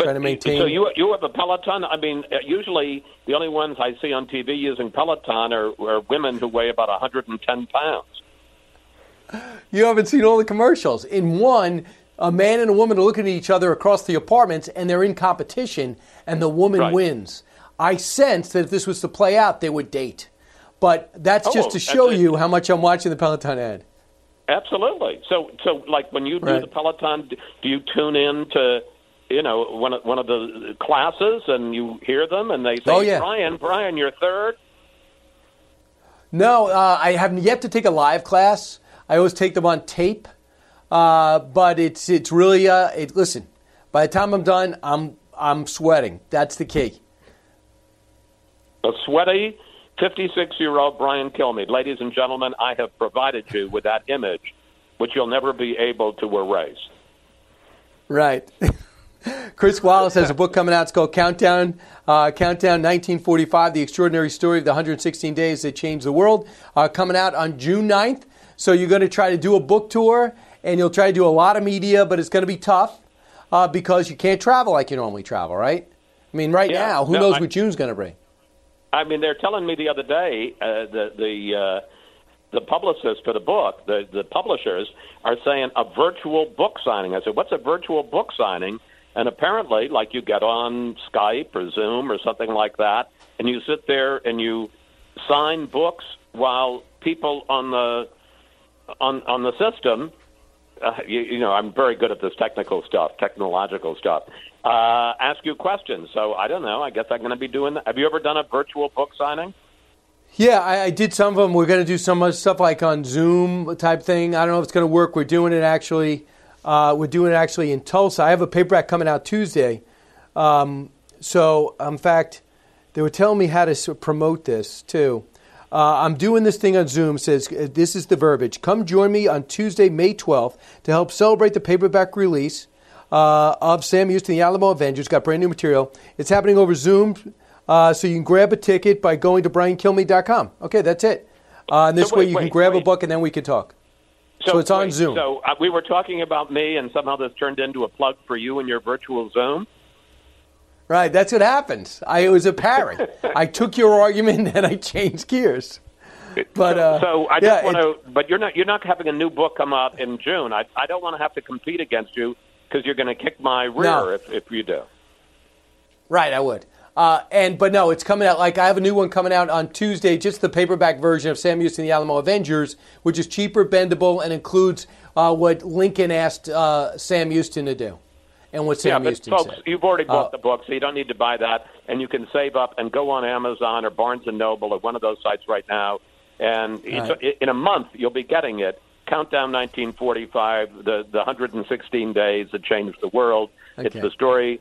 Speaker 1: Try to maintain.
Speaker 24: So you you have a Peloton? I mean, uh, usually the only ones I see on TV using Peloton are, are women who weigh about 110 pounds.
Speaker 1: You haven't seen all the commercials. In one, a man and a woman are looking at each other across the apartments and they're in competition and the woman
Speaker 24: Right.
Speaker 1: wins. I sense that if this was to play out, they would date. But that's
Speaker 24: Oh,
Speaker 1: just to show you how much I'm watching the Peloton ad.
Speaker 24: Absolutely. So so like when you do
Speaker 1: Right.
Speaker 24: the Peloton, do you tune in to you know one of, one of the classes and you hear them and they say,
Speaker 1: Oh, yeah.
Speaker 24: Brian, Brian, you're third.
Speaker 1: No, uh, I have yet to take a live class. I always take them on tape. Uh, but it's it's really uh, it, listen. By the time I'm done, I'm I'm sweating. That's the key.
Speaker 24: A sweaty 56 year old Brian Kilmeade. Ladies and gentlemen, I have provided you with that image, which you'll never be able to erase.
Speaker 1: Right. Chris Wallace has a book coming out. It's called Countdown, uh, Countdown 1945, The Extraordinary Story of the 116 Days That Changed the World, uh, coming out on June 9th. So you're going to try to do a book tour and you'll try to do a lot of media, but it's going to be tough uh, because you can't travel like you normally travel, right? I mean, right
Speaker 24: Yeah.
Speaker 1: now, who
Speaker 24: No,
Speaker 1: knows
Speaker 24: I-
Speaker 1: what June's going to bring?
Speaker 24: I mean, they're telling me the other day uh, the the uh, the publicists for the book, the the publishers are saying a virtual book signing. I said, "What's a virtual book signing?" And apparently, like you get on Skype or Zoom or something like that, and you sit there and you sign books while people on the on on the system. Uh, you, you know, I'm very good at this technical stuff, technological stuff. Uh, ask you questions. So I don't know. I guess I'm going to be doing that. Have you ever done a virtual book signing?
Speaker 1: Yeah, I, I did some of them. We're going to do some stuff like on Zoom type thing. I don't know if it's going to work. We're doing it actually. Uh, we're doing it actually in Tulsa. I have a paperback coming out Tuesday. Um, so, in fact, they were telling me how to promote this too. Uh, I'm doing this thing on Zoom. Says uh, this is the verbiage. Come join me on Tuesday, May 12th, to help celebrate the paperback release uh, of Sam Houston, the Alamo Avengers. Got brand new material. It's happening over Zoom, uh, so you can grab a ticket by going to briankilmeade.com. Okay, that's it. Uh, and this
Speaker 24: So
Speaker 1: way
Speaker 24: wait,
Speaker 1: you can
Speaker 24: wait,
Speaker 1: grab a book and then we can talk. So, it's on
Speaker 24: wait,
Speaker 1: Zoom.
Speaker 24: So uh, we were talking about me, and somehow this turned into a plug for you and your virtual Zoom.
Speaker 1: Right, that's what happens. I was a parrot. I took your argument and I changed gears. But uh,
Speaker 24: so I
Speaker 1: yeah,
Speaker 24: just want to, but you're not you're not having a new book come out in June. I I don't want to have to compete against you because you're going to kick my rear
Speaker 1: No.
Speaker 24: if if you do.
Speaker 1: Right, I would. Uh, and but no, it's coming out. Like I have a new one coming out on Tuesday, just the paperback version of Sam Houston, the Alamo Avengers, which is cheaper, bendable, and includes uh, what Lincoln asked uh, Sam Houston to do, and what
Speaker 24: yeah,
Speaker 1: Sam
Speaker 24: but
Speaker 1: Houston
Speaker 24: folks,
Speaker 1: said.
Speaker 24: you've already bought
Speaker 1: Uh,
Speaker 24: the book, so you don't need to buy that, and you can save up and go on Amazon or Barnes and Noble or one of those sites right now, and it's, in a month you'll be getting it. Countdown 1945, the the 116 days that changed the world. It's the story.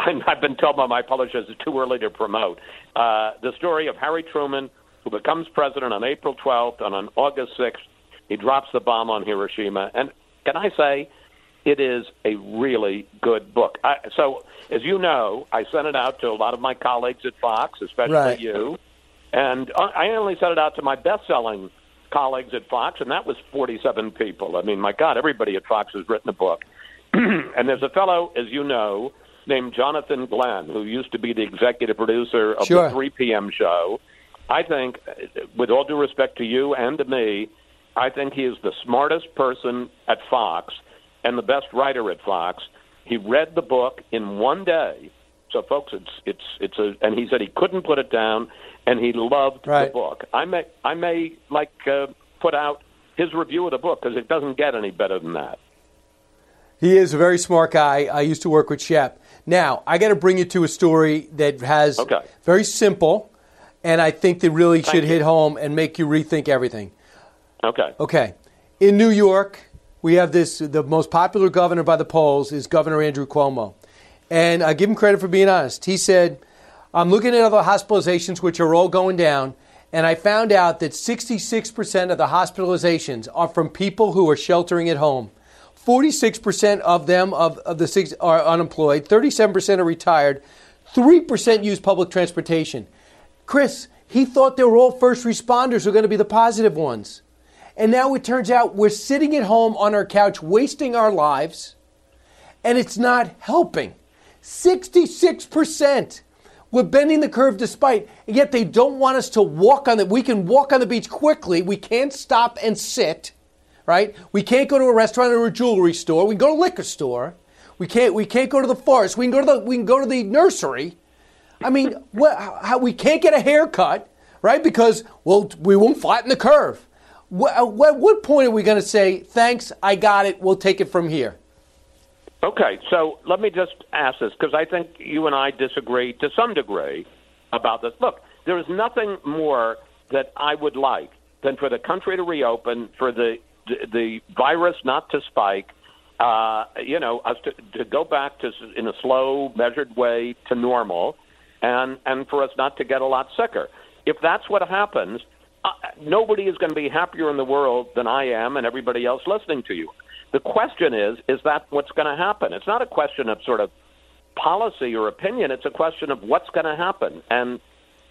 Speaker 24: I'm- I've been told by my publishers it's too early to promote. Uh, the story of Harry Truman, who becomes president on April 12th, and on August 6th, he drops the bomb on Hiroshima. And can I say, it is a really good book. I, so, as you know, I sent it out to a lot of my colleagues at Fox, especially
Speaker 1: Right.
Speaker 24: you. And I I only sent it out to my best selling colleagues at Fox, and that was 47 people. I mean, my God, everybody at Fox has written a book. and there's a fellow, as you know, named Jonathan Glenn, who used to be the executive producer of
Speaker 1: Sure.
Speaker 24: the 3 p.m. show. I think, with all due respect to you and to me, I think he is the smartest person at Fox and the best writer at Fox. He read the book in one day. So, folks, it's it's it's a, and he said he couldn't put it down, and he loved
Speaker 1: Right.
Speaker 24: the book. I may I may like uh, put out his review of the book because it doesn't get any better than that.
Speaker 1: He is a very smart guy. I used to work with Shep. Now, I got to bring you to a story that has very simple, and I think that really should hit home and make you rethink everything.
Speaker 24: Okay.
Speaker 1: Okay. In New York, we have this the most popular governor by the polls is Governor Andrew Cuomo. And I give him credit for being honest. He said, I'm looking at other hospitalizations, which are all going down, and I found out that 66% of the hospitalizations are from people who are sheltering at home. 46% of them of, of the six are unemployed, 37% are retired, 3% use public transportation. Chris, he thought they were all first responders who are going to be the positive ones. And now it turns out we're sitting at home on our couch wasting our lives, and it's not helping. 66%. We're bending the curve despite, and yet they don't want us to walk on the, we can walk on the beach quickly. We can't stop and sit, right? We can't go to a restaurant or a jewelry store. We can go to a liquor store. We can't, we can't go to the forest. We can go to the, we can go to the nursery. I mean, what, how, we can't get a haircut, right? Because, well, we won't flatten the curve. What, uh, at what point are we going to say, thanks, I got it, we'll take it from here?
Speaker 24: Okay, so let me just ask this because I think you and I disagree to some degree about this. Look, there is nothing more that I would like than for the country to reopen, for the the, virus not to spike, uh, you know, us to, to go back to in a slow, measured way to normal, and and for us not to get a lot sicker. If that's what happens, uh, nobody is going to be happier in the world than I am and everybody else listening to you. The question is, is that what's going to happen? It's not a question of sort of policy or opinion. It's a question of what's going to happen. And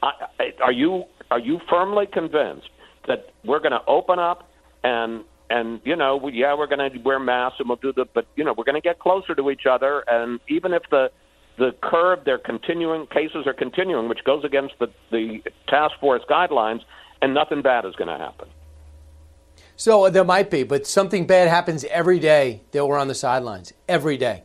Speaker 24: I, I, are you are you firmly convinced that we're going to open up and and you know, yeah, we're going to wear masks and we'll do the, but you know, we're going to get closer to each other, and even if the the curve, they're continuing cases are continuing, which goes against the the task force guidelines, and nothing bad is going to happen.
Speaker 1: So uh, there might be, but something bad happens every day that we're on the sidelines. Every day.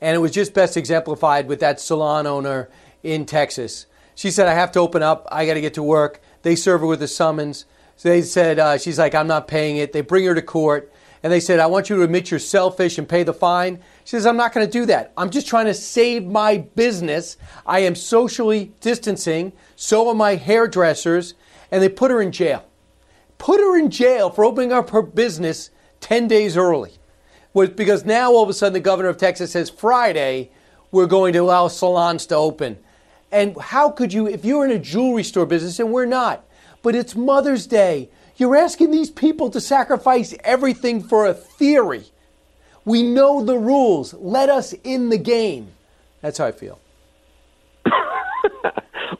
Speaker 1: And it was just best exemplified with that salon owner in Texas. She said, I have to open up. I got to get to work. They serve her with a summons. So they said, uh, she's like, I'm not paying it. They bring her to court. And they said, I want you to admit you're selfish and pay the fine. She says, I'm not going to do that. I'm just trying to save my business. I am socially distancing. So are my hairdressers. And they put her in jail put her in jail for opening up her business 10 days early. Because now all of a sudden the governor of Texas says Friday we're going to allow salons to open. And how could you, if you're in a jewelry store business, and we're not, but it's Mother's Day, you're asking these people to sacrifice everything for a theory. We know the rules. Let us in the game. That's how I feel.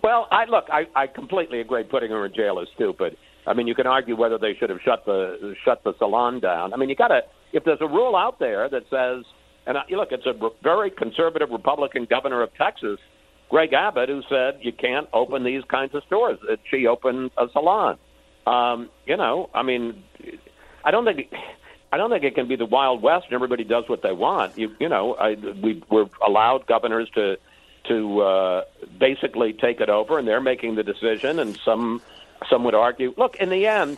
Speaker 24: well, I look, I, I completely agree. Putting her in jail is stupid. I mean, you can argue whether they should have shut the shut the salon down. I mean, you got to if there's a rule out there that says, and I, look, it's a very conservative Republican governor of Texas, Greg Abbott, who said you can't open these kinds of stores. She opened a salon. Um, you know, I mean, I don't think. I don't think it can be the Wild West and everybody does what they want. You, you know, I, we, we're allowed governors to to uh, basically take it over, and they're making the decision. And some some would argue, look, in the end,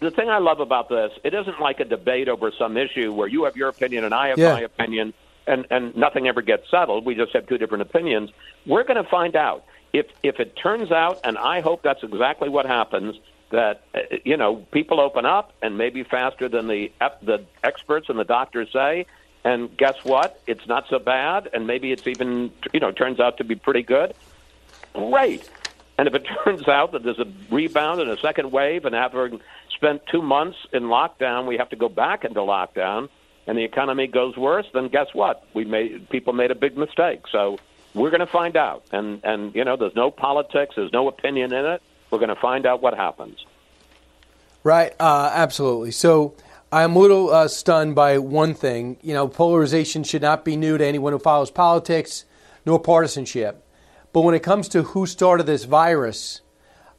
Speaker 24: the thing I love about this, it isn't like a debate over some issue where you have your opinion and I have
Speaker 1: Yeah.
Speaker 24: my opinion, and and nothing ever gets settled. We just have two different opinions. We're going to find out if if it turns out, and I hope that's exactly what happens. That uh, you know, people open up and maybe faster than the the experts and the doctors say. And guess what? It's not so bad, and maybe it's even you know turns out to be pretty good. Great. And if it turns out that there's a rebound and a second wave, and after spent two months in lockdown, we have to go back into lockdown, and the economy goes worse, then guess what? We made people made a big mistake. So we're going to find out, and and you know, there's no politics, there's no opinion in it. We're going to find out what happens.
Speaker 1: Right, uh, absolutely. So I'm a little uh, stunned by one thing. You know, polarization should not be new to anyone who follows politics, nor partisanship. But when it comes to who started this virus,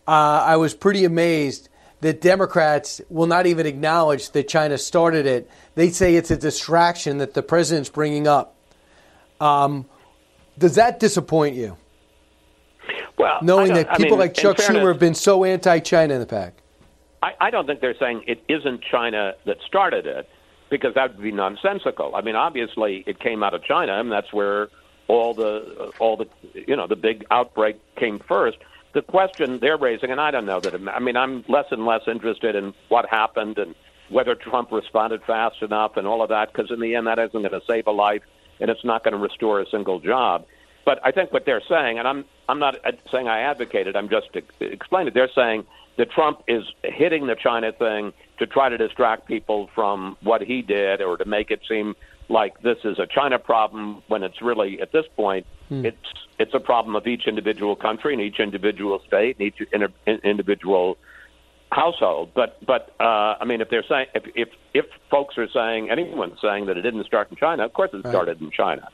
Speaker 1: uh, I was pretty amazed that Democrats will not even acknowledge that China started it. They say it's a distraction that the president's bringing up. Um, does that disappoint you?
Speaker 24: Well,
Speaker 1: knowing
Speaker 24: I
Speaker 1: that
Speaker 24: I
Speaker 1: people
Speaker 24: mean,
Speaker 1: like Chuck
Speaker 24: fairness-
Speaker 1: Schumer have been so anti-China in the pack.
Speaker 24: I, I don't think they're saying it isn't China that started it, because that would be nonsensical. I mean, obviously, it came out of China, and that's where all the all the you know the big outbreak came first. The question they're raising, and I don't know that. I mean, I'm less and less interested in what happened and whether Trump responded fast enough and all of that, because in the end, that isn't going to save a life, and it's not going to restore a single job. But I think what they're saying, and I'm I'm not saying I advocate it. I'm just explaining it. They're saying that Trump is hitting the China thing to try to distract people from what he did, or to make it seem like this is a China problem when it's really at this point
Speaker 1: Hmm.
Speaker 24: it's it's a problem of each individual country and each individual state and each in- individual household. But but uh, I mean, if they're saying if if if folks are saying anyone's saying that it didn't start in China, of course it
Speaker 1: Right.
Speaker 24: started in China.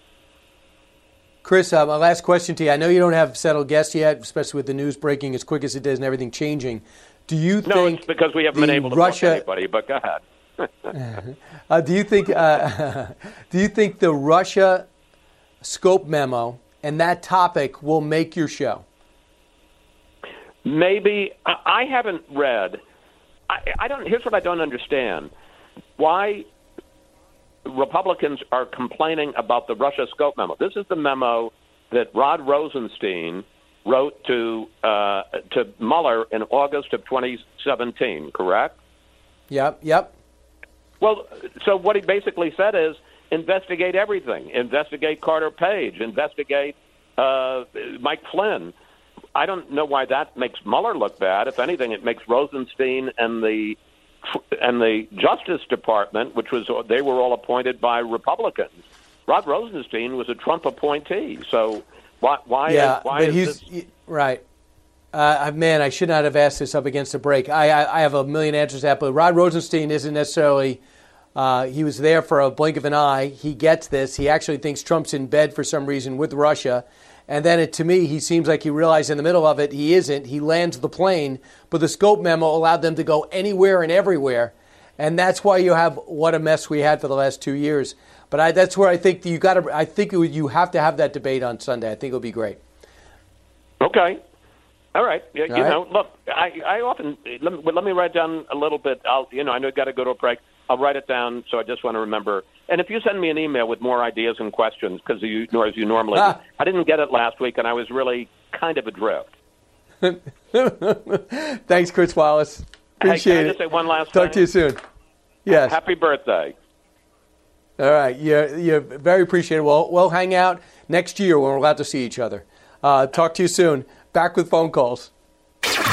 Speaker 1: Chris, uh, my last question to you. I know you don't have settled guests yet, especially with the news breaking as quick as it does and everything changing. Do you
Speaker 24: No,
Speaker 1: think
Speaker 24: it's because we haven't been able to
Speaker 1: Russia,
Speaker 24: book anybody. But go ahead.
Speaker 1: Uh, do you think uh, do you think the Russia scope memo and that topic will make your show?
Speaker 24: Maybe I, haven't read. I, I don't. Here's what I don't understand: why Republicans are complaining about the Russia scope memo. This is the memo that Rod Rosenstein wrote to uh, to Mueller in August of 2017. Correct?
Speaker 1: Yep, yep.
Speaker 24: Well, so what he basically said is investigate everything. Investigate Carter Page. Investigate uh, Mike Flynn. I don't know why that makes Mueller look bad. If anything, it makes Rosenstein and the and the Justice Department, which was they were all appointed by Republicans. Rod Rosenstein was a Trump appointee. So why why
Speaker 1: yeah,
Speaker 24: why
Speaker 1: but
Speaker 24: is
Speaker 1: he's
Speaker 24: this?
Speaker 1: right. Uh, man, I should not have asked this up against the break. I, I, I have a million answers to that, but Rod Rosenstein isn't necessarily. Uh, he was there for a blink of an eye. He gets this. He actually thinks Trump's in bed for some reason with Russia. And then it, to me, he seems like he realized in the middle of it he isn't. He lands the plane, but the scope memo allowed them to go anywhere and everywhere. And that's why you have what a mess we had for the last two years. But I, that's where I think you got to. I think you have to have that debate on Sunday. I think it'll be great.
Speaker 24: Okay. All right. Yeah, you
Speaker 1: All right.
Speaker 24: know, look, I, I often let me, let me write down a little bit. I'll, you know, I know you got to go to a break. I'll write it down, so I just want to remember. And if you send me an email with more ideas and questions, because you, nor as you normally,
Speaker 1: Ah.
Speaker 24: do, I didn't get it last week, and I was really kind of adrift.
Speaker 1: Thanks, Chris Wallace. Appreciate
Speaker 24: hey, can I
Speaker 1: it.
Speaker 24: just say one last
Speaker 1: Talk
Speaker 24: thing?
Speaker 1: to you soon. Yes.
Speaker 24: Happy birthday.
Speaker 1: All right. You're, you're very appreciated. We'll, we'll hang out next year when we're allowed to see each other. Uh, talk to you soon. Back with phone calls.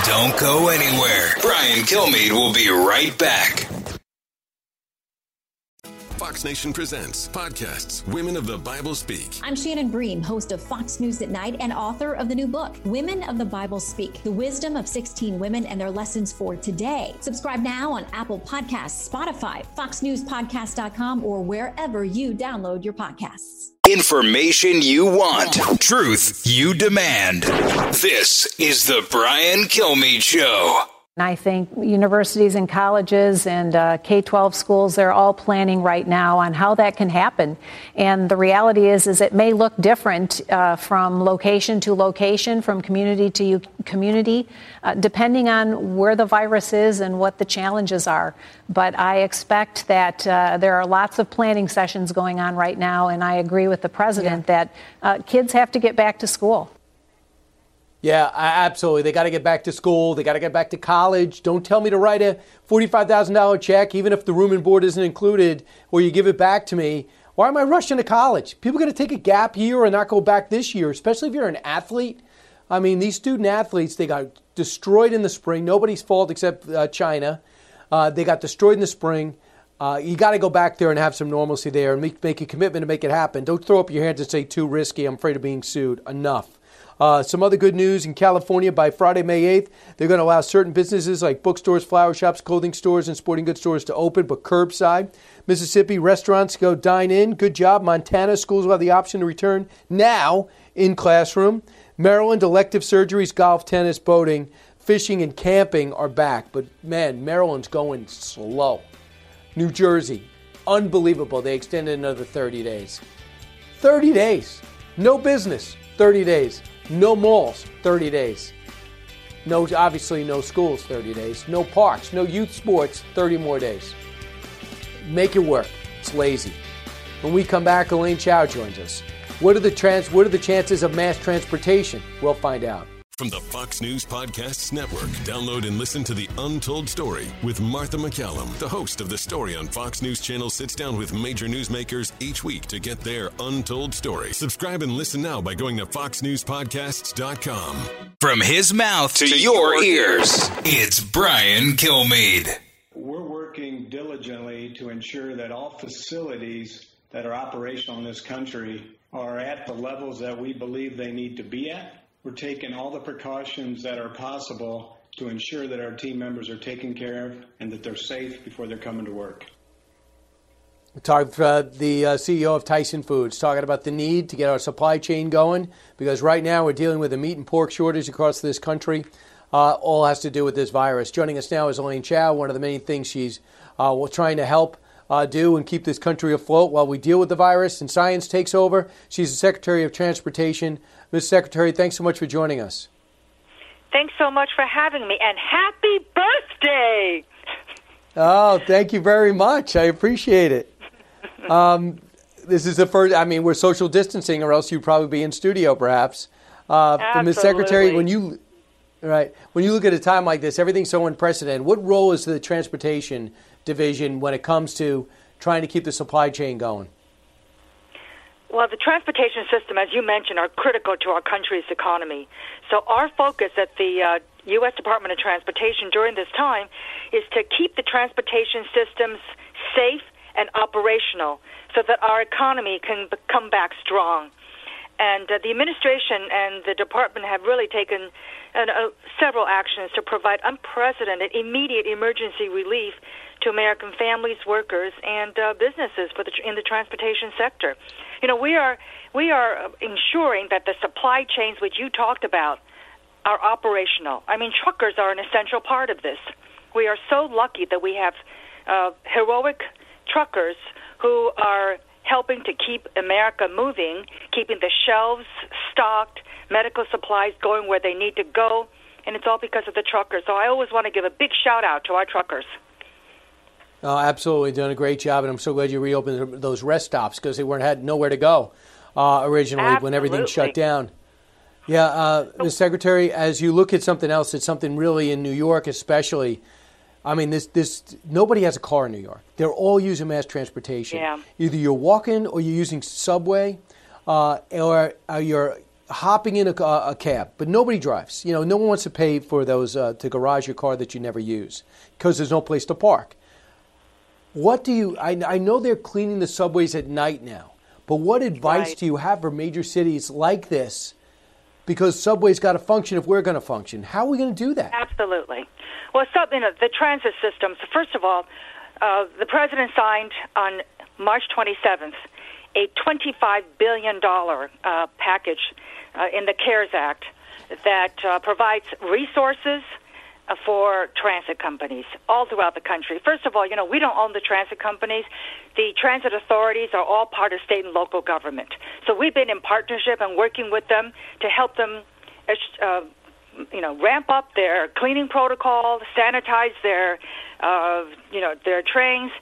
Speaker 21: Don't go anywhere. Brian Kilmeade will be right back.
Speaker 2: Fox Nation presents podcasts Women of the Bible Speak.
Speaker 25: I'm Shannon Bream, host of Fox News at Night and author of the new book, Women of the Bible Speak The Wisdom of 16 Women and Their Lessons for Today. Subscribe now on Apple Podcasts, Spotify, FoxNewsPodcast.com, or wherever you download your podcasts.
Speaker 21: Information you want, truth you demand. This is the Brian Kilmeade Show.
Speaker 26: And I think universities and colleges and uh, K 12 schools, they're all planning right now on how that can happen. And the reality is, is it may look different uh, from location to location, from community to u- community, uh, depending on where the virus is and what the challenges are. But I expect that uh, there are lots of planning sessions going on right now, and I agree with the president that uh, kids have to get back to school.
Speaker 1: Yeah, absolutely. They got to get back to school. They got to get back to college. Don't tell me to write a $45,000 check, even if the room and board isn't included, or you give it back to me. Why am I rushing to college? People are going to take a gap year and not go back this year, especially if you're an athlete. I mean, these student athletes, they got destroyed in the spring. Nobody's fault except uh, China. Uh, they got destroyed in the spring. Uh, you got to go back there and have some normalcy there and make, make a commitment to make it happen. Don't throw up your hands and say, too risky. I'm afraid of being sued. Enough. Uh, some other good news in California by Friday, May 8th, they're going to allow certain businesses like bookstores, flower shops, clothing stores, and sporting goods stores to open, but curbside. Mississippi restaurants go dine in. Good job. Montana schools will have the option to return now in classroom. Maryland elective surgeries, golf, tennis, boating, fishing, and camping are back. But man, Maryland's going slow. New Jersey, unbelievable. They extended another 30 days. 30 days. No business, 30 days. No malls, 30 days. No, obviously, no schools, 30 days. No parks, no youth sports, 30 more days. Make it work. It's lazy. When we come back, Elaine Chao joins us. What are the trans? What are the chances of mass transportation? We'll find out.
Speaker 2: From the Fox News Podcasts Network, download and listen to The Untold Story with Martha MacCallum. The host of The Story on Fox News Channel sits down with major newsmakers each week to get their untold story. Subscribe and listen now by going to foxnewspodcasts.com.
Speaker 21: From his mouth to, your ears, it's Brian Kilmeade.
Speaker 27: We're working diligently to ensure that all facilities that are operational in this country are at the levels that we believe they need to be at. We're taking all the precautions that are possible to ensure that our team members are taken care of and that they're safe before they're coming to work.
Speaker 1: We talked uh, the uh, CEO of Tyson Foods talking about the need to get our supply chain going because right now we're dealing with a meat and pork shortage across this country. Uh, all has to do with this virus. Joining us now is Elaine Chao. One of the main things she's uh, trying to help uh, do and keep this country afloat while we deal with the virus and science takes over. She's the Secretary of Transportation. Ms. Secretary, thanks so much for joining us.
Speaker 28: Thanks so much for having me, and happy birthday!
Speaker 1: Oh, thank you very much. I appreciate it. Um, this is the first. I mean, we're social distancing, or else you'd probably be in studio, perhaps. Uh, Ms. Secretary, when you right when you look at a time like this, everything's so unprecedented. What role is the transportation division when it comes to trying to keep the supply chain going?
Speaker 28: Well, the transportation system, as you mentioned, are critical to our country's economy. So our focus at the uh, U.S. Department of Transportation during this time is to keep the transportation systems safe and operational so that our economy can come back strong. And uh, the administration and the department have really taken uh, several actions to provide unprecedented, immediate emergency relief to American families, workers, and uh, businesses the, in the transportation sector. You know, we are we are ensuring that the supply chains which you talked about are operational. I mean, truckers are an essential part of this. We are so lucky that we have uh, heroic truckers who are helping to keep America moving, keeping the shelves stocked, medical supplies going where they need to go, and it's all because of the truckers. So I always want to give a big shout out to our truckers.
Speaker 1: Oh, absolutely, done a great job, and I'm so glad you reopened those rest stops because they weren't had nowhere to go uh, originally
Speaker 28: absolutely.
Speaker 1: when everything shut down. Yeah, uh, Ms. Secretary, as you look at something else, it's something really in New York, especially. I mean, this this nobody has a car in New York. They're all using mass transportation.
Speaker 28: Yeah.
Speaker 1: Either you're walking or you're using subway, uh, or uh, you're hopping in a, a, cab. But nobody drives. You know, no one wants to pay for those uh, to garage your car that you never use because there's no place to park. What do you? I, I know they're cleaning the subways at night now, but what advice
Speaker 28: Right.
Speaker 1: do you have for major cities like this? Because subways got to function if we're going to function. How are we going to do that?
Speaker 28: Absolutely. Well, sub, you know, the transit systems. First of all, uh, the president signed on March 27th a 25 billion dollar uh, package uh, in the CARES Act that uh, provides resources for transit companies all throughout the country. First of all, you know, we don't own the transit companies. The transit authorities are all part of state and local government. So we've been in partnership and working with them to help them uh, you know, ramp up their cleaning protocols, sanitize their, uh, you know, their trains,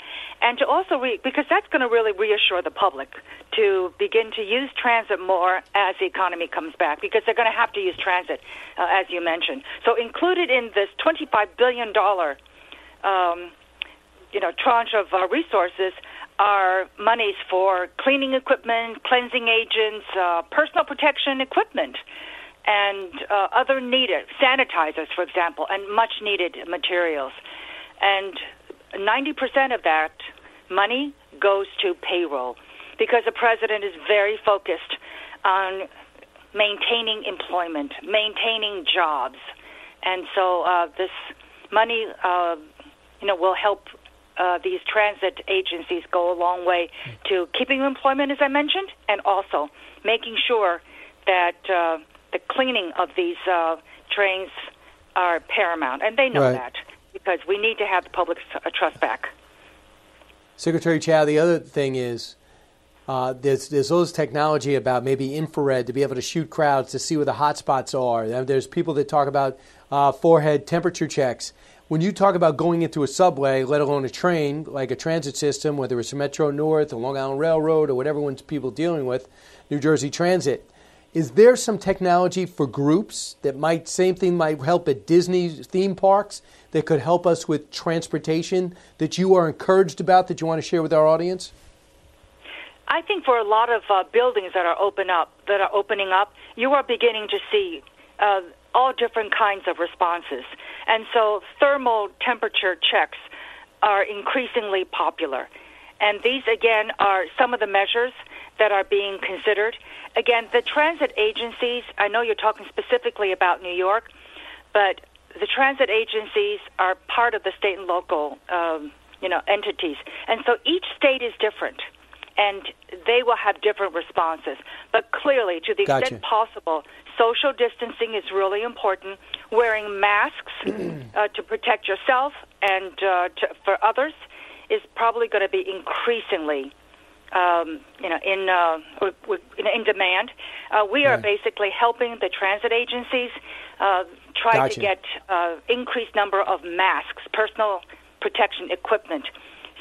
Speaker 28: and to also re- because that's going to really reassure the public to begin to use transit more as the economy comes back because they're going to have to use transit, uh, as you mentioned. So included in this 25 billion dollar, um, you know, tranche of uh, resources are monies for cleaning equipment, cleansing agents, uh, personal protection equipment and uh, other needed sanitizers, for example, and much needed materials. And 90% of that money goes to payroll because the president is very focused on maintaining employment, maintaining jobs. And so uh, this money, uh, you know, will help uh, these transit agencies go a long way to keeping employment, as I mentioned, and also making sure that uh, the cleaning of these uh, trains are paramount, and they know
Speaker 1: Right.
Speaker 28: that because we need to have the public's uh, trust back.
Speaker 1: Secretary Chao, the other thing is uh, there's there's all this technology about maybe infrared to be able to shoot crowds to see where the hot spots are. There's people that talk about uh, forehead temperature checks. When you talk about going into a subway, let alone a train, like a transit system, whether it's Metro North or Long Island Railroad or whatever one's people dealing with, New Jersey Transit, is there some technology for groups that might same thing might help at Disney theme parks that could help us with transportation that you are encouraged about that you want to share with our audience?
Speaker 28: I think for a lot of uh, buildings that are open up, that are opening up, you are beginning to see uh, all different kinds of responses, and so thermal temperature checks are increasingly popular. And these, again, are some of the measures that are being considered. Again, the transit agencies, I know you're talking specifically about New York, but the transit agencies are part of the state and local, um, you know, entities. And so each state is different, and they will have different responses. But clearly, to the
Speaker 1: Gotcha.
Speaker 28: extent possible, social distancing is really important. Wearing masks uh, to protect yourself and uh, to, for others is probably going to be increasingly, um, you know, in uh, in, in demand. Uh, we are
Speaker 1: Right.
Speaker 28: basically helping the transit agencies uh, try
Speaker 1: Gotcha.
Speaker 28: to get uh, increased number of masks, personal protection equipment,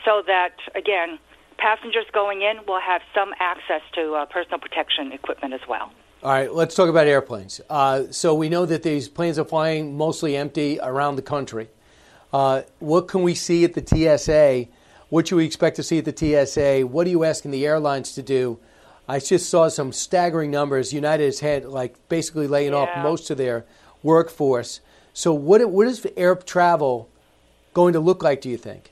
Speaker 28: so that again, passengers going in will have some access to uh, personal protection equipment as well.
Speaker 1: All right, let's talk about airplanes. Uh, so we know that these planes are flying mostly empty around the country. Uh, what can we see at the TSA? What should we expect to see at the TSA? What are you asking the airlines to do? I just saw some staggering numbers. United has had like basically laying off most of their workforce. So what what is air travel going to look like? Do you think?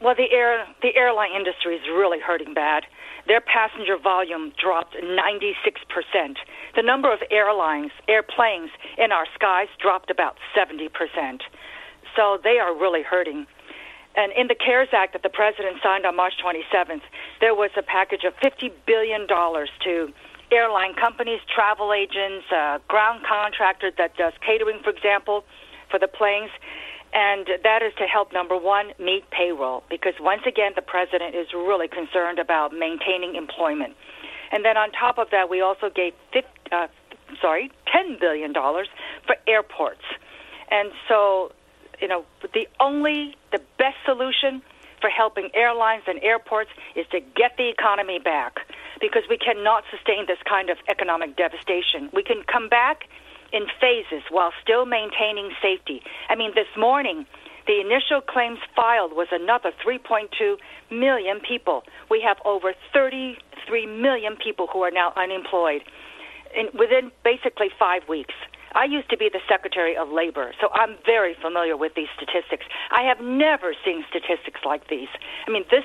Speaker 28: Well, the air the airline industry is really hurting bad, their passenger volume dropped 96%. The number of airlines, airplanes in our skies dropped about 70%. So they are really hurting. And in the CARES Act that the president signed on March 27th, there was a package of $50 billion to airline companies, travel agents, uh, ground contractors that does catering, for example, for the planes. And that is to help, number one, meet payroll, because once again, the president is really concerned about maintaining employment. And then on top of that, we also gave 50, uh, sorry, $10 billion for airports. And so, you know, the only, the best solution for helping airlines and airports is to get the economy back because we cannot sustain this kind of economic devastation. We can come back in phases while still maintaining safety. I mean, this morning, the initial claims filed was another 3.2 million people. We have over 33 million people who are now unemployed in, within basically five weeks. I used to be the Secretary of Labor, so I'm very familiar with these statistics. I have never seen statistics like these. I mean, this.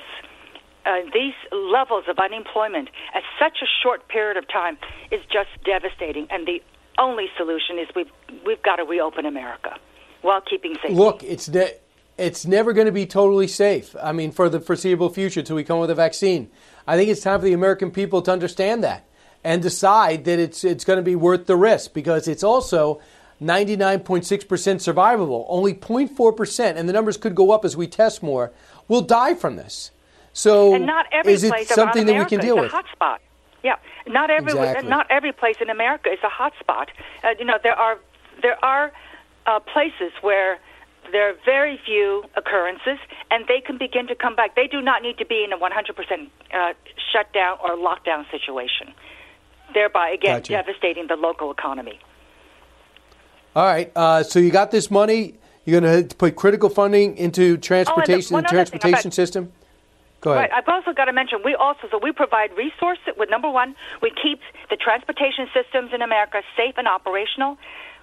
Speaker 28: Uh, these levels of unemployment at such a short period of time is just devastating. And the only solution is we've we've got to reopen America while keeping safety.
Speaker 1: Look, it's ne- it's never going to be totally safe. I mean, for the foreseeable future, till we come with a vaccine. I think it's time for the American people to understand that and decide that it's it's going to be worth the risk because it's also 99.6% survivable. Only 0.4%, and the numbers could go up as we test more, will die from this. So,
Speaker 28: and not every
Speaker 1: is it
Speaker 28: place
Speaker 1: something that we can deal with?
Speaker 28: hotspot. Yeah, not every
Speaker 1: Exactly.
Speaker 28: not every place in America is a hotspot. Uh, you know, there are there are uh, places where there are very few occurrences, and they can begin to come back. They do not need to be in a 100% uh, shutdown or lockdown situation, thereby again
Speaker 1: Gotcha.
Speaker 28: devastating the local economy.
Speaker 1: All right. Uh, so you got this money. You're going to put critical funding into transportation,
Speaker 28: one
Speaker 1: the
Speaker 28: thing
Speaker 1: transportation system. Go ahead.
Speaker 28: Right. I've also got to mention we also so we provide resources. With number one, we keep the transportation systems in America safe and operational.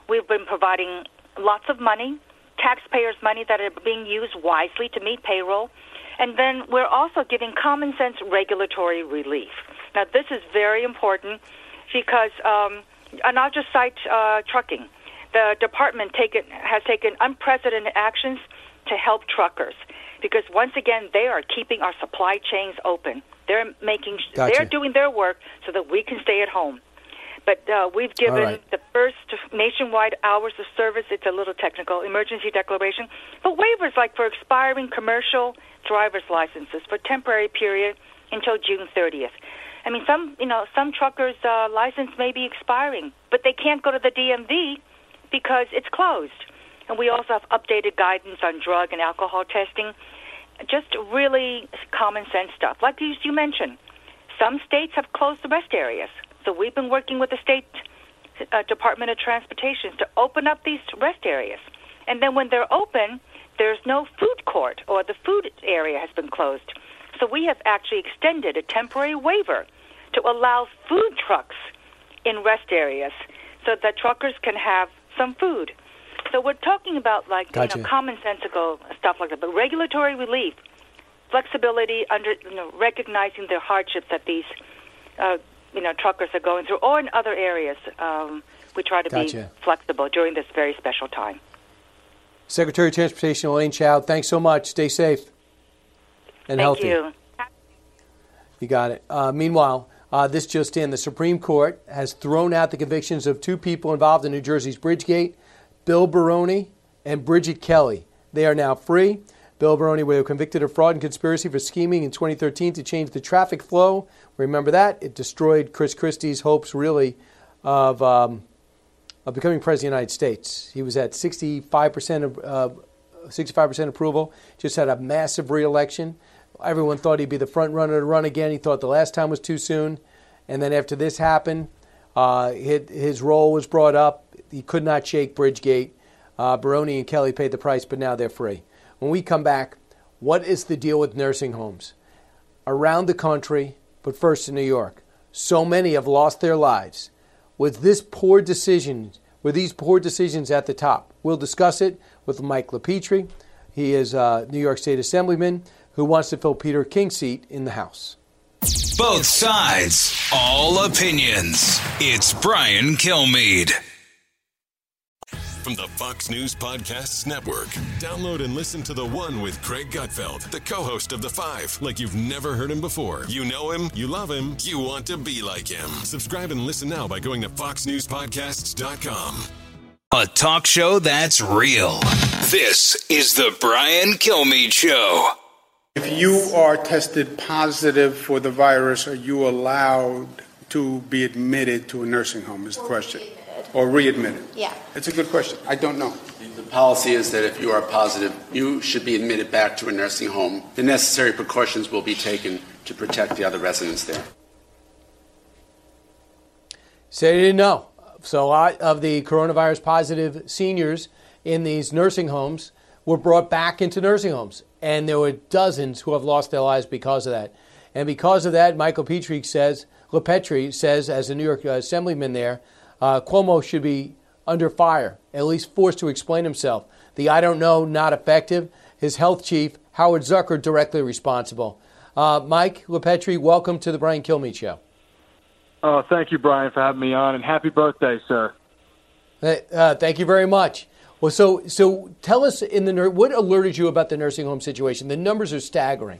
Speaker 28: We've been providing lots of money, taxpayers' money that are being used wisely to meet payroll, and then we're also giving common sense regulatory relief. Now, this is very important because, um, and I'll just cite uh, trucking. The department taken, has taken unprecedented actions to help truckers because once again they are keeping our supply chains open. They're making
Speaker 1: Gotcha.
Speaker 28: they're doing their work so that we can stay at home. But uh, we've given
Speaker 1: right.
Speaker 28: the first nationwide hours of service. It's a little technical emergency declaration, but waivers like for expiring commercial driver's licenses for temporary period until June 30th. I mean, some you know some truckers' uh, license may be expiring, but they can't go to the DMV because it's closed. And we also have updated guidance on drug and alcohol testing. Just really common sense stuff. Like you, you mentioned, some states have closed the rest areas. So we've been working with the state uh, Department of Transportation to open up these rest areas. And then when they're open, there's no food court or the food area has been closed. So we have actually extended a temporary waiver to allow food trucks in rest areas so that truckers can have some food. So we're talking about like
Speaker 1: Gotcha.
Speaker 28: you know commonsensical stuff like that, but regulatory relief, flexibility under you know recognizing the hardships that these uh, you know truckers are going through, or in other areas. Um, we try to
Speaker 1: Gotcha.
Speaker 28: be flexible during this very special time.
Speaker 1: Secretary of Transportation Elaine Chao, thanks so much. Stay safe and
Speaker 28: Thank
Speaker 1: healthy.
Speaker 28: you.
Speaker 1: You got it. Uh, meanwhile, uh, this just in: the Supreme Court has thrown out the convictions of two people involved in New Jersey's Bridgegate, Bill Baroni and Bridget Kelly. They are now free. Bill Baroni was convicted of fraud and conspiracy for scheming in 2013 to change the traffic flow. Remember that? It destroyed Chris Christie's hopes, really, of um, of becoming president of the United States. He was at 65% of uh, 65% approval. Just had a massive reelection. Everyone thought he'd be the front runner to run again. He thought the last time was too soon, and then after this happened, uh, his, role was brought up. He could not shake Bridgegate. Uh, Baroni and Kelly paid the price, but now they're free. When we come back, what is the deal with nursing homes around the country, but first in New York? So many have lost their lives with this poor decision, with these poor decisions at the top. We'll discuss it with Mike LiPetri. He is a New York State Assemblyman who wants to fill Peter King's seat in the House.
Speaker 21: Both sides, all opinions. It's Brian Kilmeade.
Speaker 2: From the Fox News Podcasts Network. Download and listen to The One with Greg Gutfeld, the co host of The Five, like you've never heard him before. You know him, you love him, you want to be like him. Subscribe and listen now by going to FoxNewsPodcasts.com.
Speaker 21: A talk show that's real. This is The Brian Kilmeade Show.
Speaker 29: If you are tested positive for the virus, are you allowed to be admitted to a nursing home? Is the question. Or readmitted?
Speaker 30: Yeah.
Speaker 29: It's a good question. I don't know.
Speaker 31: The policy is that if you are positive, you should be admitted back to a nursing home. The necessary precautions will be taken to protect the other residents there.
Speaker 1: Say you didn't know. So a lot of the coronavirus positive seniors in these nursing homes were brought back into nursing homes. And there were dozens who have lost their lives because of that. And because of that, Mike LiPetri says, LiPetri says, as a New York assemblyman there, uh, Cuomo should be under fire, at least forced to explain himself. The I don't know, not effective. His health chief, Howard Zucker, directly responsible. Uh, Mike LiPetri, welcome to the Brian Kilmeade Show.
Speaker 32: Oh, thank you, Brian, for having me on, and happy birthday, sir.
Speaker 1: Uh, thank you very much. Well, so so tell us in the what alerted you about the nursing home situation? The numbers are staggering.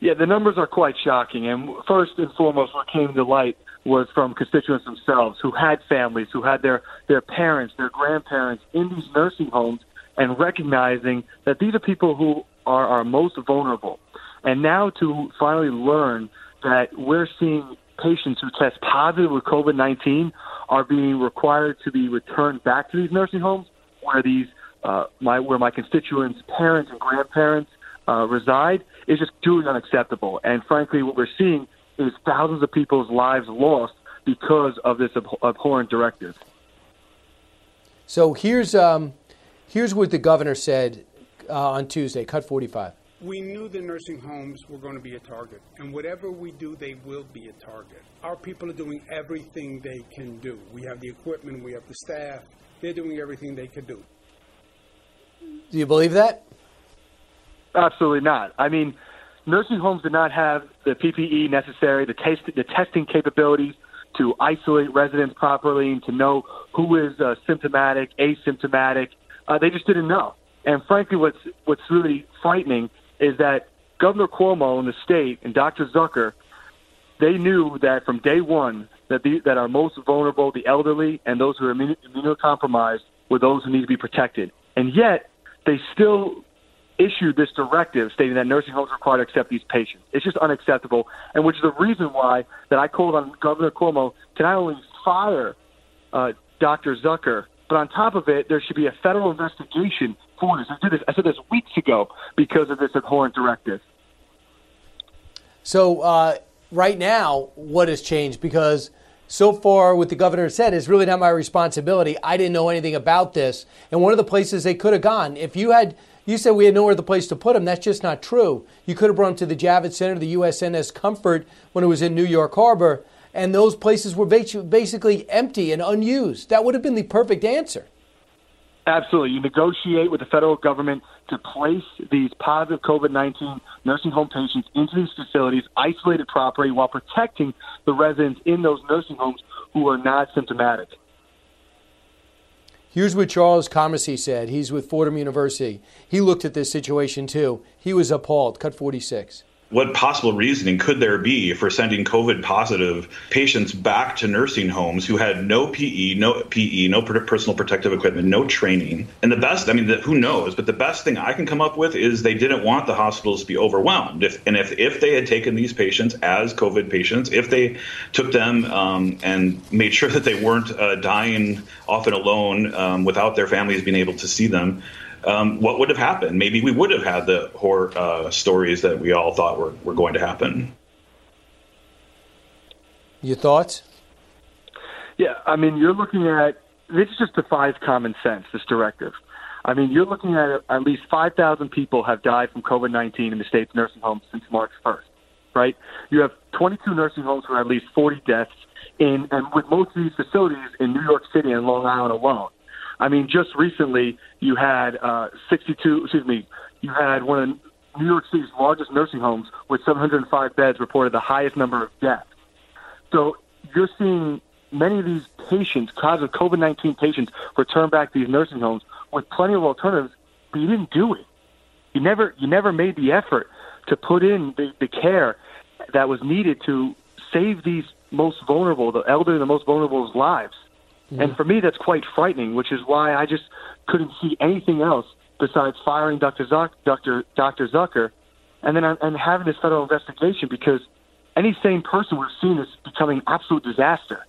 Speaker 32: Yeah, the numbers are quite shocking. And first and foremost, what came to light was from constituents themselves who had families, who had their, their parents, their grandparents in these nursing homes, and recognizing that these are people who are our most vulnerable. And now to finally learn that we're seeing patients who test positive with COVID 19 are being required to be returned back to these nursing homes where these uh, my where my constituents' parents and grandparents uh, reside is just truly unacceptable. And frankly, what we're seeing is thousands of people's lives lost because of this ab- abhorrent directive.
Speaker 1: So here's um, here's what the governor said uh, on Tuesday. Cut 45.
Speaker 29: We knew the nursing homes were going to be a target, and whatever we do, they will be a target. Our people are doing everything they can do. We have the equipment, we have the staff. They're doing everything they can do.
Speaker 1: Do you believe that?
Speaker 32: Absolutely not. I mean, nursing homes do not have the PPE necessary, the, taste, the testing capabilities to isolate residents properly and to know who is uh, symptomatic, asymptomatic. Uh, they just didn't know. And frankly, what's what's really frightening is that Governor Cuomo in the state and Dr. Zucker, they knew that from day one that the, that our most vulnerable, the elderly, and those who are immunocompromised, were those who need to be protected. And yet, they still issued this directive stating that nursing homes are required to accept these patients. It's just unacceptable, and which is the reason why that I called on Governor Cuomo to not only fire uh, Dr. Zucker, but on top of it, there should be a federal investigation for this. I said this, I said this weeks ago because of this abhorrent directive.
Speaker 1: So uh, right now, what has changed? Because so far, what the governor said is really not my responsibility. I didn't know anything about this, and one of the places they could have gone, if you had. You said we had nowhere the place to put him. That's just not true. You could have brought him to the Javits Center, the USNS Comfort, when it was in New York Harbor, and those places were basically empty and unused. That would have been the perfect answer.
Speaker 32: Absolutely. You negotiate with the federal government to place these positive COVID 19 nursing home patients into these facilities, isolated properly, while protecting the residents in those nursing homes who are not symptomatic.
Speaker 1: Here's what Charles Camosy said. He's with Fordham University. He looked at this situation too. He was appalled. Cut 46
Speaker 33: what possible reasoning could there be for sending COVID positive patients back to nursing homes who had no PE, no PE, no personal protective equipment, no training? And the best, I mean, the, who knows? But the best thing I can come up with is they didn't want the hospitals to be overwhelmed. If, and if, if they had taken these patients as COVID patients, if they took them um, and made sure that they weren't uh, dying often alone um, without their families being able to see them, um, what would have happened? Maybe we would have had the horror uh, stories that we all thought were, were going to happen.
Speaker 1: Your thoughts?
Speaker 32: Yeah, I mean, you're looking at this just defies common sense. This directive. I mean, you're looking at at least 5,000 people have died from COVID 19 in the state's nursing homes since March 1st, right? You have 22 nursing homes with at least 40 deaths in, and with most of these facilities in New York City and Long Island alone. I mean, just recently you had uh, 62. Excuse me. You had one of New York City's largest nursing homes with 705 beds reported the highest number of deaths. So you're seeing many of these patients, of COVID 19 patients, return back to these nursing homes with plenty of alternatives, but you didn't do it. You never, you never made the effort to put in the, the care that was needed to save these most vulnerable, the elderly, the most vulnerable's lives. Mm-hmm. And for me, that's quite frightening, which is why I just couldn't see anything else besides firing Dr. Zuck, Dr. Dr. Zucker, and then and having this federal investigation because any sane person would have seen this becoming absolute disaster.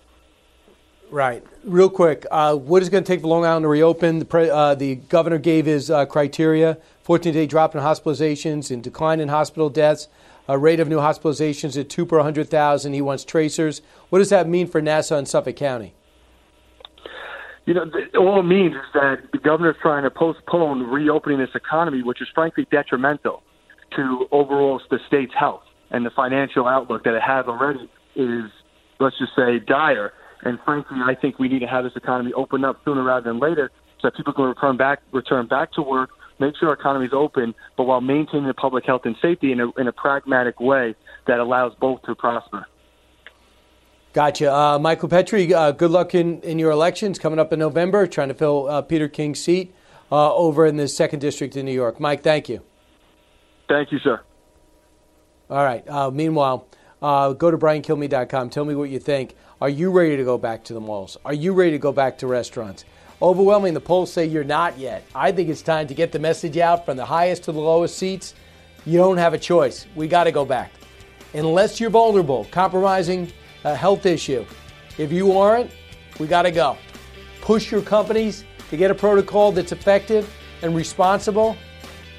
Speaker 1: Right. Real quick, uh, what is going to take for Long Island to reopen? The, pre- uh, the governor gave his uh, criteria 14 day drop in hospitalizations and decline in hospital deaths, a rate of new hospitalizations at 2 per 100,000. He wants tracers. What does that mean for Nassau and Suffolk County?
Speaker 32: You know, all it means is that the governor's trying to postpone reopening this economy, which is frankly detrimental to overall the state's health and the financial outlook that it has already is, let's just say, dire. And frankly, I think we need to have this economy open up sooner rather than later so that people can return back, return back to work, make sure our economy is open, but while maintaining the public health and safety in a, in a pragmatic way that allows both to prosper.
Speaker 1: Gotcha. Uh, Mike LiPetri, uh, good luck in, in your elections coming up in November, trying to fill uh, Peter King's seat uh, over in the 2nd District in New York. Mike, thank you.
Speaker 32: Thank you, sir.
Speaker 1: All right. Uh, meanwhile, uh, go to briankilmeade.com. Tell me what you think. Are you ready to go back to the malls? Are you ready to go back to restaurants? Overwhelming, the polls say you're not yet. I think it's time to get the message out from the highest to the lowest seats. You don't have a choice. We got to go back. Unless you're vulnerable, compromising a health issue. If you aren't, we got to go. Push your companies to get a protocol that's effective and responsible,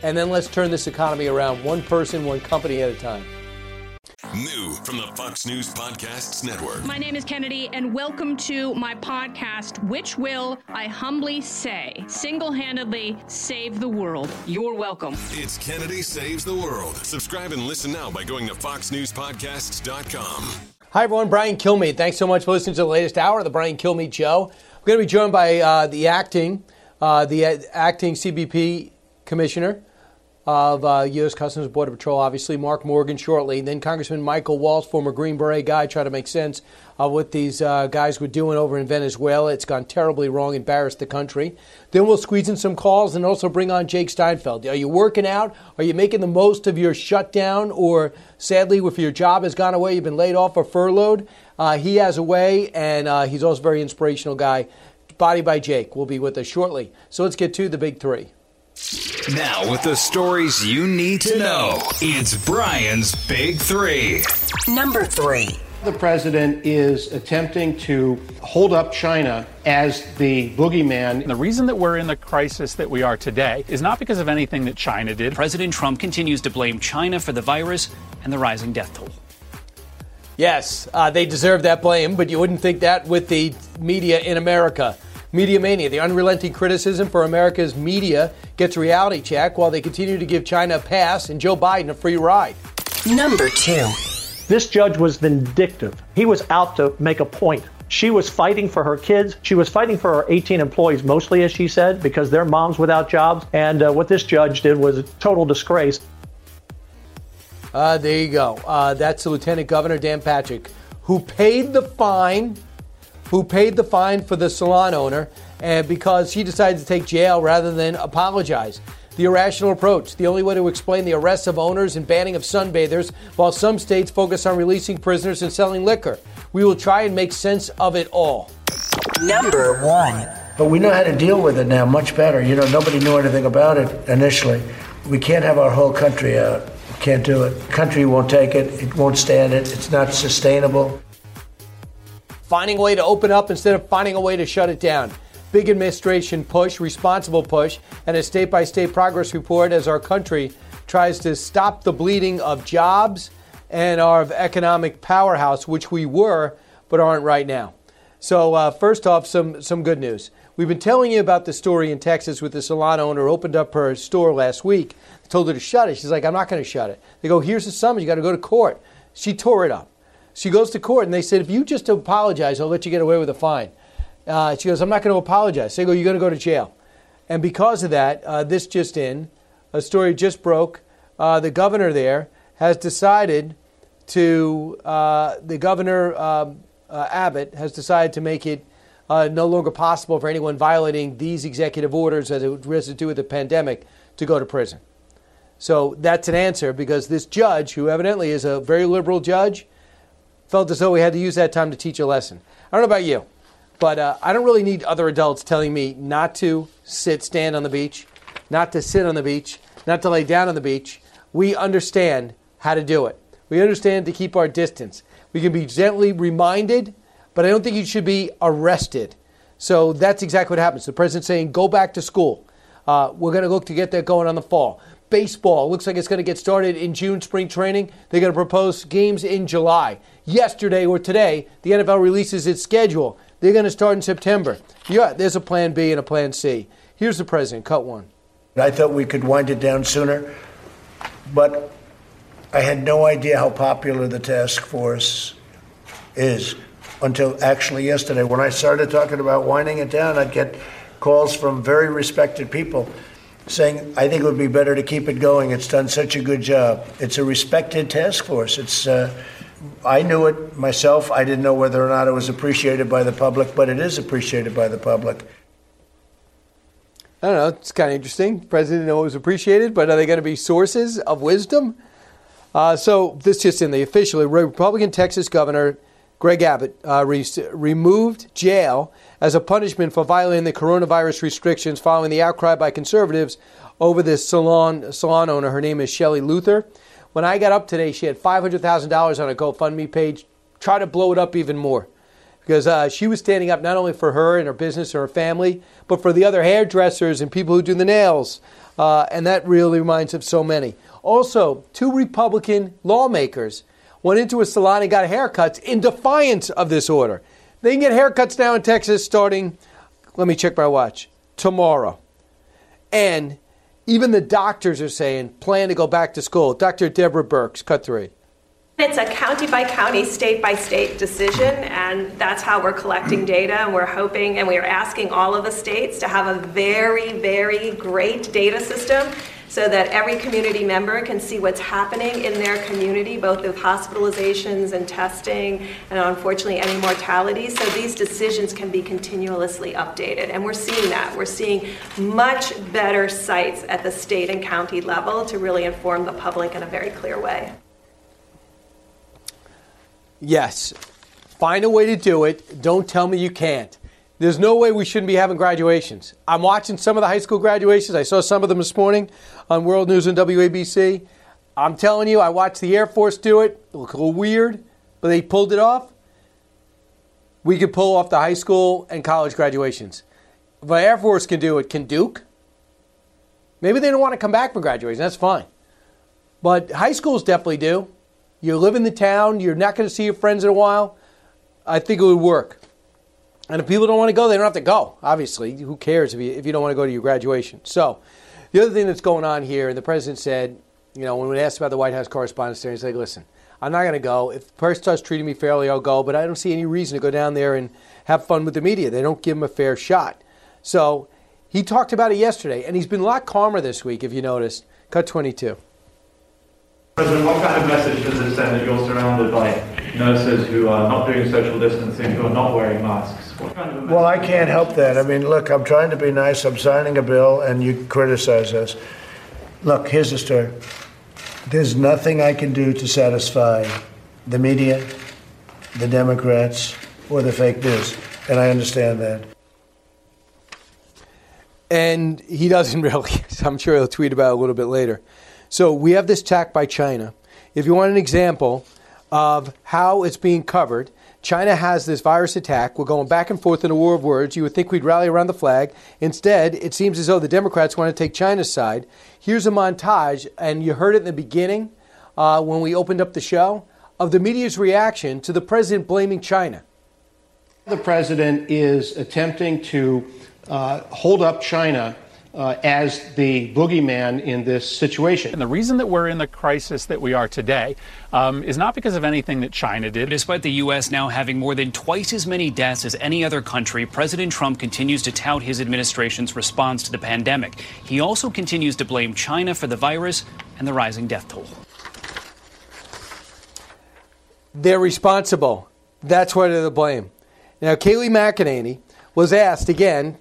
Speaker 1: and then let's turn this economy around one person, one company at a time.
Speaker 2: New from the Fox News Podcasts Network.
Speaker 30: My name is Kennedy, and welcome to my podcast, which will, I humbly say, single handedly save the world. You're welcome.
Speaker 2: It's Kennedy Saves the World. Subscribe and listen now by going to FoxNewsPodcasts.com.
Speaker 1: Hi, everyone. Brian Kilmeade. Thanks so much for listening to the latest hour of the Brian Kilmeade Show. We're going to be joined by uh, the acting, uh, the uh, acting CBP commissioner of uh, U.S. Customs Border Patrol, obviously, Mark Morgan shortly. Then Congressman Michael Waltz, former Green Beret guy, try to make sense of what these uh, guys were doing over in Venezuela. It's gone terribly wrong, embarrassed the country. Then we'll squeeze in some calls and also bring on Jake Steinfeld. Are you working out? Are you making the most of your shutdown? Or sadly, if your job has gone away, you've been laid off or furloughed? Uh, he has a way, and uh, he's also a very inspirational guy. Body by Jake will be with us shortly. So let's get to the big three.
Speaker 21: Now, with the stories you need to know, it's Brian's Big Three.
Speaker 3: Number three.
Speaker 22: The president is attempting to hold up China as the boogeyman.
Speaker 6: The reason that we're in the crisis that we are today is not because of anything that China did.
Speaker 34: President Trump continues to blame China for the virus and the rising death toll.
Speaker 1: Yes, uh, they deserve that blame, but you wouldn't think that with the media in America. Media mania, the unrelenting criticism for America's media gets reality check while they continue to give China a pass and Joe Biden a free ride.
Speaker 3: Number two.
Speaker 7: This judge was vindictive. He was out to make a point. She was fighting for her kids. She was fighting for her 18 employees, mostly, as she said, because they're moms without jobs. And uh, what this judge did was a total disgrace.
Speaker 1: Uh, there you go. Uh, that's the Lieutenant Governor Dan Patrick, who paid the fine who paid the fine for the salon owner and because he decided to take jail rather than apologize. The irrational approach, the only way to explain the arrests of owners and banning of sunbathers, while some states focus on releasing prisoners and selling liquor. We will try and make sense of it all.
Speaker 3: Number one.
Speaker 8: But we know how to deal with it now much better. You know, nobody knew anything about it initially. We can't have our whole country out. We can't do it. Country won't take it. It won't stand it. It's not sustainable
Speaker 1: finding a way to open up instead of finding a way to shut it down. Big administration push, responsible push, and a state by state progress report as our country tries to stop the bleeding of jobs and our economic powerhouse, which we were but aren't right now. So, uh, first off, some, some good news. We've been telling you about the story in Texas with the salon owner opened up her store last week, told her to shut it. She's like, I'm not going to shut it. They go, Here's the summons, you got to go to court. She tore it up. She goes to court and they said, if you just apologize, I'll let you get away with a fine. Uh, she goes, I'm not going to apologize. They go, you're going to go to jail. And because of that, uh, this just in, a story just broke uh, the governor there has decided to, uh, the governor um, uh, Abbott has decided to make it uh, no longer possible for anyone violating these executive orders as it has to do with the pandemic to go to prison. So that's an answer because this judge, who evidently is a very liberal judge, felt as though we had to use that time to teach a lesson. I don't know about you, but uh, I don't really need other adults telling me not to sit, stand on the beach, not to sit on the beach, not to lay down on the beach. We understand how to do it. We understand to keep our distance. We can be gently reminded, but I don't think you should be arrested. So that's exactly what happens. The president's saying, go back to school. Uh, we're going to look to get that going on the fall. Baseball looks like it's going to get started in June, spring training. They're going to propose games in July. Yesterday or today, the NFL releases its schedule. They're going to start in September. Yeah, there's a plan B and a plan C. Here's the president. Cut one.
Speaker 8: I thought we could wind it down sooner, but I had no idea how popular the task force is until actually yesterday. When I started talking about winding it down, I'd get calls from very respected people saying, I think it would be better to keep it going. It's done such a good job. It's a respected task force. It's, uh, I knew it myself. I didn't know whether or not it was appreciated by the public, but it is appreciated by the public.
Speaker 1: I don't know. It's kind of interesting. President know it was appreciated, but are they going to be sources of wisdom? Uh, so this just in the officially Republican Texas Governor Greg Abbott uh, re- removed jail as a punishment for violating the coronavirus restrictions following the outcry by conservatives over this salon salon owner. Her name is Shelley Luther. When I got up today, she had $500,000 on a GoFundMe page. Try to blow it up even more because uh, she was standing up not only for her and her business and her family, but for the other hairdressers and people who do the nails. Uh, and that really reminds of so many. Also, two Republican lawmakers went into a salon and got haircuts in defiance of this order. They can get haircuts now in Texas starting, let me check my watch, tomorrow. And even the doctors are saying plan to go back to school. Dr. Deborah Birx, cut three.
Speaker 35: It's a county by county, state by state decision, and that's how we're collecting data. And we're hoping and we are asking all of the states to have a very, very great data system so that every community member can see what's happening in their community, both with hospitalizations and testing, and unfortunately any mortality. So these decisions can be continuously updated. And we're seeing that. We're seeing much better sites at the state and county level to really inform the public in a very clear way.
Speaker 1: Yes. Find a way to do it. Don't tell me you can't. There's no way we shouldn't be having graduations. I'm watching some of the high school graduations. I saw some of them this morning on World News and WABC. I'm telling you, I watched the Air Force do it. It looked a little weird, but they pulled it off. We could pull off the high school and college graduations. If the Air Force can do it, can Duke? Maybe they don't want to come back for graduation. That's fine. But high schools definitely do. You live in the town, you're not going to see your friends in a while. I think it would work. And if people don't want to go, they don't have to go. Obviously, who cares if you, if you don't want to go to your graduation? So, the other thing that's going on here, and the president said, you know, when we asked about the White House correspondence there, he like, listen, I'm not going to go. If the person starts treating me fairly, I'll go, but I don't see any reason to go down there and have fun with the media. They don't give him a fair shot. So, he talked about it yesterday, and he's been a lot calmer this week, if you noticed. Cut 22.
Speaker 36: President, what kind of message does it send that you're surrounded by nurses who are not doing social distancing, who are not wearing masks? Kind of
Speaker 8: well, I can't help that. I mean, look, I'm trying to be nice. I'm signing a bill, and you criticize us. Look, here's the story. There's nothing I can do to satisfy the media, the Democrats, or the fake news, and I understand that.
Speaker 1: And he doesn't really. I'm sure he'll tweet about it a little bit later. So we have this attack by China. If you want an example of how it's being covered, China has this virus attack. We're going back and forth in a war of words. You would think we'd rally around the flag. Instead, it seems as though the Democrats want to take China's side. Here's a montage, and you heard it in the beginning uh, when we opened up the show, of the media's reaction to the president blaming China.
Speaker 22: The president is attempting to uh, hold up China uh, as the boogeyman in this situation.
Speaker 6: And the reason that we're in the crisis that we are today um, is not because of anything that China did.
Speaker 34: Despite the U.S. now having more than twice as many deaths as any other country, President Trump continues to tout his administration's response to the pandemic. He also continues to blame China for the virus and the rising death toll.
Speaker 1: They're responsible. That's why they're to blame. Now, Kayleigh McEnany was asked again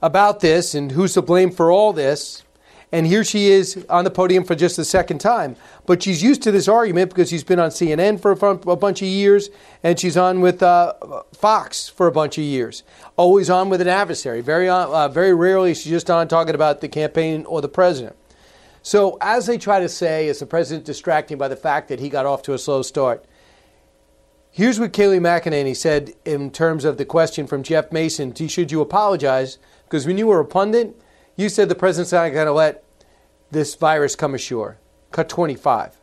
Speaker 1: about this and who's to blame for all this. And here she is on the podium for just the second time. But she's used to this argument because she's been on CNN for a, bunch of years and she's on with uh, Fox for a bunch of years. Always on with an adversary. Very, uh, very rarely she's just on talking about the campaign or the president. So, as they try to say, is the president distracting by the fact that he got off to a slow start? Here's what Kayleigh McEnany said in terms of the question from Jeff Mason Should you apologize? Because when you were a pundit, you said the president's not going to let this virus come ashore. Cut 25.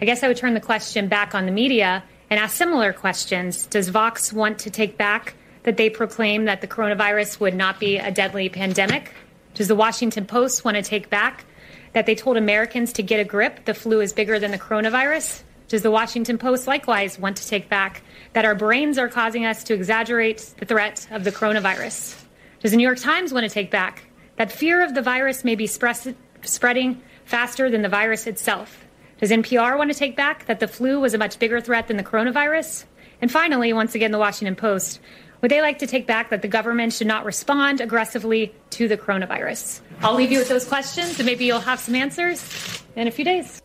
Speaker 37: I guess I would turn the question back on the media and ask similar questions. Does Vox want to take back that they proclaim that the coronavirus would not be a deadly pandemic? Does the Washington Post want to take back that they told Americans to get a grip, the flu is bigger than the coronavirus? Does the Washington Post likewise want to take back that our brains are causing us to exaggerate the threat of the coronavirus? Does the New York Times want to take back that fear of the virus may be spreading faster than the virus itself? Does NPR want to take back that the flu was a much bigger threat than the coronavirus? And finally, once again, the Washington Post, would they like to take back that the government should not respond aggressively to the coronavirus? I'll leave you with those questions, and maybe you'll have some answers in a few days.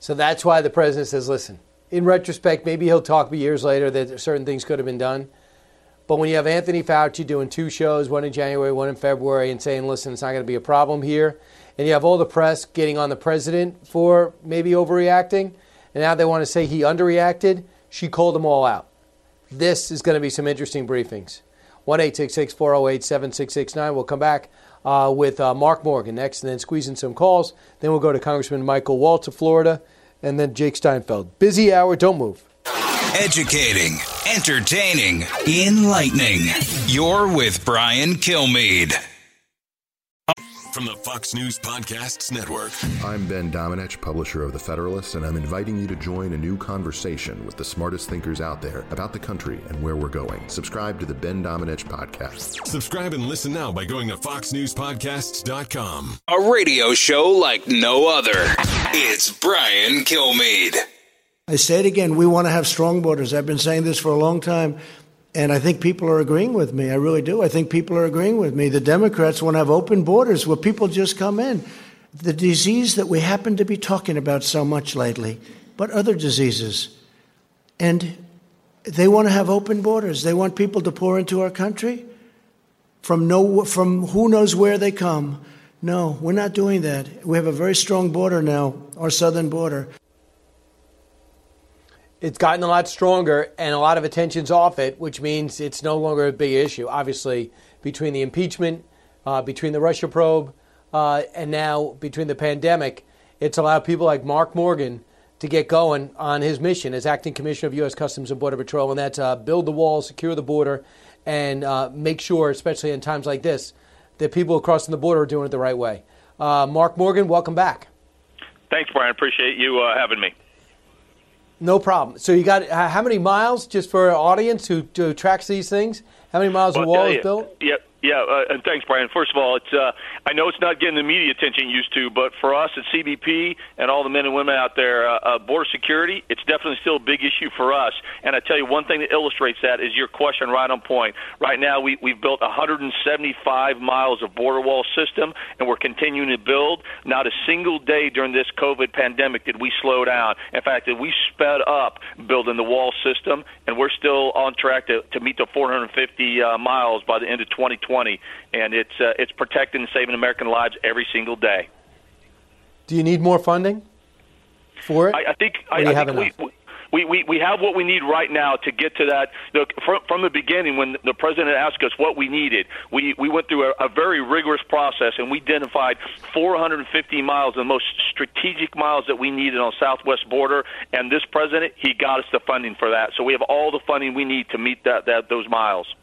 Speaker 1: So that's why the president says, listen, in retrospect, maybe he'll talk years later that certain things could have been done. But when you have Anthony Fauci doing two shows, one in January, one in February, and saying, listen, it's not going to be a problem here, and you have all the press getting on the president for maybe overreacting, and now they want to say he underreacted, she called them all out. This is going to be some interesting briefings. 1 408 7669. We'll come back uh, with uh, Mark Morgan next, and then squeeze in some calls. Then we'll go to Congressman Michael Waltz of Florida, and then Jake Steinfeld. Busy hour, don't move.
Speaker 21: Educating, entertaining, enlightening. You're with Brian Kilmeade.
Speaker 2: From the Fox News Podcasts Network.
Speaker 38: I'm Ben Domenech, publisher of The Federalist, and I'm inviting you to join a new conversation with the smartest thinkers out there about the country and where we're going. Subscribe to the Ben Domenech Podcast.
Speaker 2: Subscribe and listen now by going to FoxNewsPodcasts.com.
Speaker 21: A radio show like no other. It's Brian Kilmeade.
Speaker 8: I say it again, we want to have strong borders. I've been saying this for a long time. And I think people are agreeing with me. I really do. I think people are agreeing with me. The Democrats want to have open borders where people just come in. The disease that we happen to be talking about so much lately, but other diseases. And they want to have open borders. They want people to pour into our country from no from who knows where they come. No, we're not doing that. We have a very strong border now, our southern border
Speaker 1: it's gotten a lot stronger and a lot of attention's off it, which means it's no longer a big issue. Obviously, between the impeachment, uh, between the Russia probe, uh, and now between the pandemic, it's allowed people like Mark Morgan to get going on his mission as acting commissioner of U.S. Customs and Border Patrol, and that's uh, build the wall, secure the border, and uh, make sure, especially in times like this, that people crossing the border are doing it the right way. Uh, Mark Morgan, welcome back.
Speaker 39: Thanks, Brian. Appreciate you uh, having me.
Speaker 1: No problem. So you got uh, how many miles just for our audience who, who tracks these things? How many miles well, of wall is built?
Speaker 39: Yep. Yeah, uh, and thanks, Brian. First of all, it's uh, I know it's not getting the media attention used to, but for us at CBP and all the men and women out there, uh, uh, border security, it's definitely still a big issue for us. And I tell you, one thing that illustrates that is your question right on point. Right now, we, we've built 175 miles of border wall system, and we're continuing to build. Not a single day during this COVID pandemic did we slow down. In fact, we sped up building the wall system, and we're still on track to, to meet the 450 uh, miles by the end of 2020. 2020, and it's uh, it's protecting and saving American lives every single day.
Speaker 1: Do you need more funding for it?
Speaker 39: I, I think, I, I think we, we, we, we have what we need right now to get to that. Look, from, from the beginning, when the president asked us what we needed, we, we went through a, a very rigorous process and we identified 450 miles, the most strategic miles that we needed on the southwest border. And this president, he got us the funding for that. So we have all the funding we need to meet that, that those miles.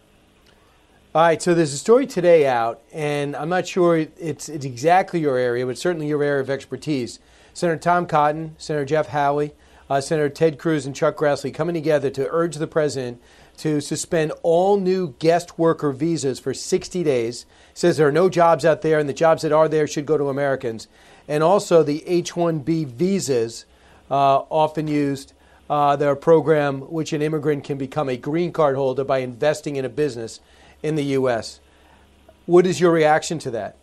Speaker 1: All right, so there's a story today out, and I'm not sure it's, it's exactly your area, but certainly your area of expertise. Senator Tom Cotton, Senator Jeff Hawley, uh, Senator Ted Cruz, and Chuck Grassley coming together to urge the president to suspend all new guest worker visas for 60 days. Says there are no jobs out there, and the jobs that are there should go to Americans. and also the H-1B visas, uh, often used. Uh, they're a program which an immigrant can become a green card holder by investing in a business in the U.S. What is your reaction to that?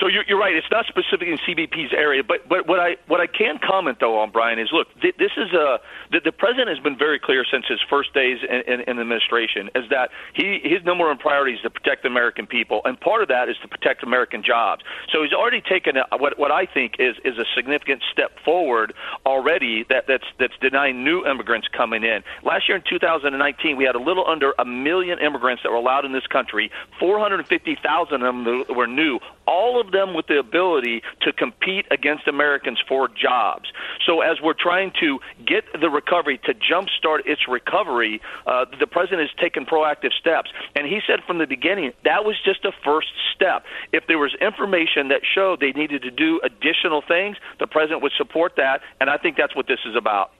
Speaker 39: So you're, you're right. It's not specific in CBP's area, but but what I what I can comment though on Brian is look, th- this is a the, the president has been very clear since his first days in, in, in administration is that he his number one priority is to protect the American people, and part of that is to protect American jobs. So he's already taken a, what what I think is is a significant step forward already that that's that's denying new immigrants coming in. Last year in 2019, we had a little under a million immigrants that were allowed in this country. 450,000 of them were new. All of them with the ability to compete against Americans for jobs. So as we're trying to get the recovery to jumpstart its recovery, uh, the president has taken proactive steps. And he said from the beginning that was just a first step. If there was information that showed they needed to do additional things, the president would support that. And I think that's what this is about.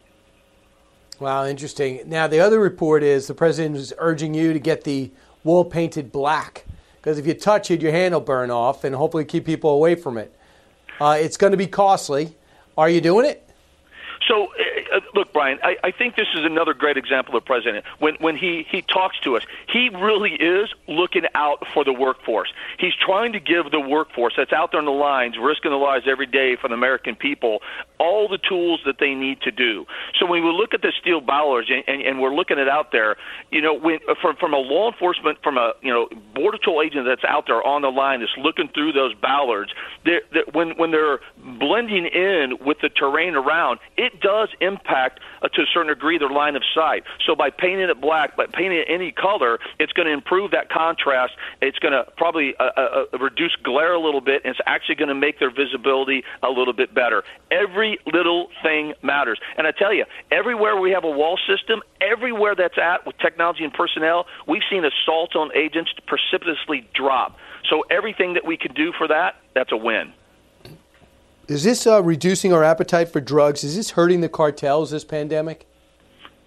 Speaker 1: Wow, interesting. Now, the other report is the president is urging you to get the wall painted black because if you touch it, your hand will burn off and hopefully keep people away from it. Uh, it's going to be costly. Are you doing it?
Speaker 39: So, uh, uh, look, Brian, I, I think this is another great example of president. When when he he talks to us, he really is looking out for the workforce. He's trying to give the workforce that's out there on the lines, risking their lives every day for the American people, all the tools that they need to do. So when we look at the steel bollards and, and, and we're looking at out there, you know, when, from from a law enforcement, from a you know border patrol agent that's out there on the line that's looking through those bollards, they're, they're, when when they're blending in with the terrain around, it does impact uh, to a certain degree their line of sight. So by painting it black, by painting it any color, it's going to improve that contrast. It's going to probably uh, uh, uh, reduce glare a little bit, and it's actually going to make their visibility a little bit better. Every little thing matters. And I tell you, everywhere we have a wall system, everywhere that's at with technology and personnel, we've seen assaults on agents precipitously drop. So everything that we can do for that, that's a win.
Speaker 1: Is this uh, reducing our appetite for drugs? Is this hurting the cartels, this pandemic?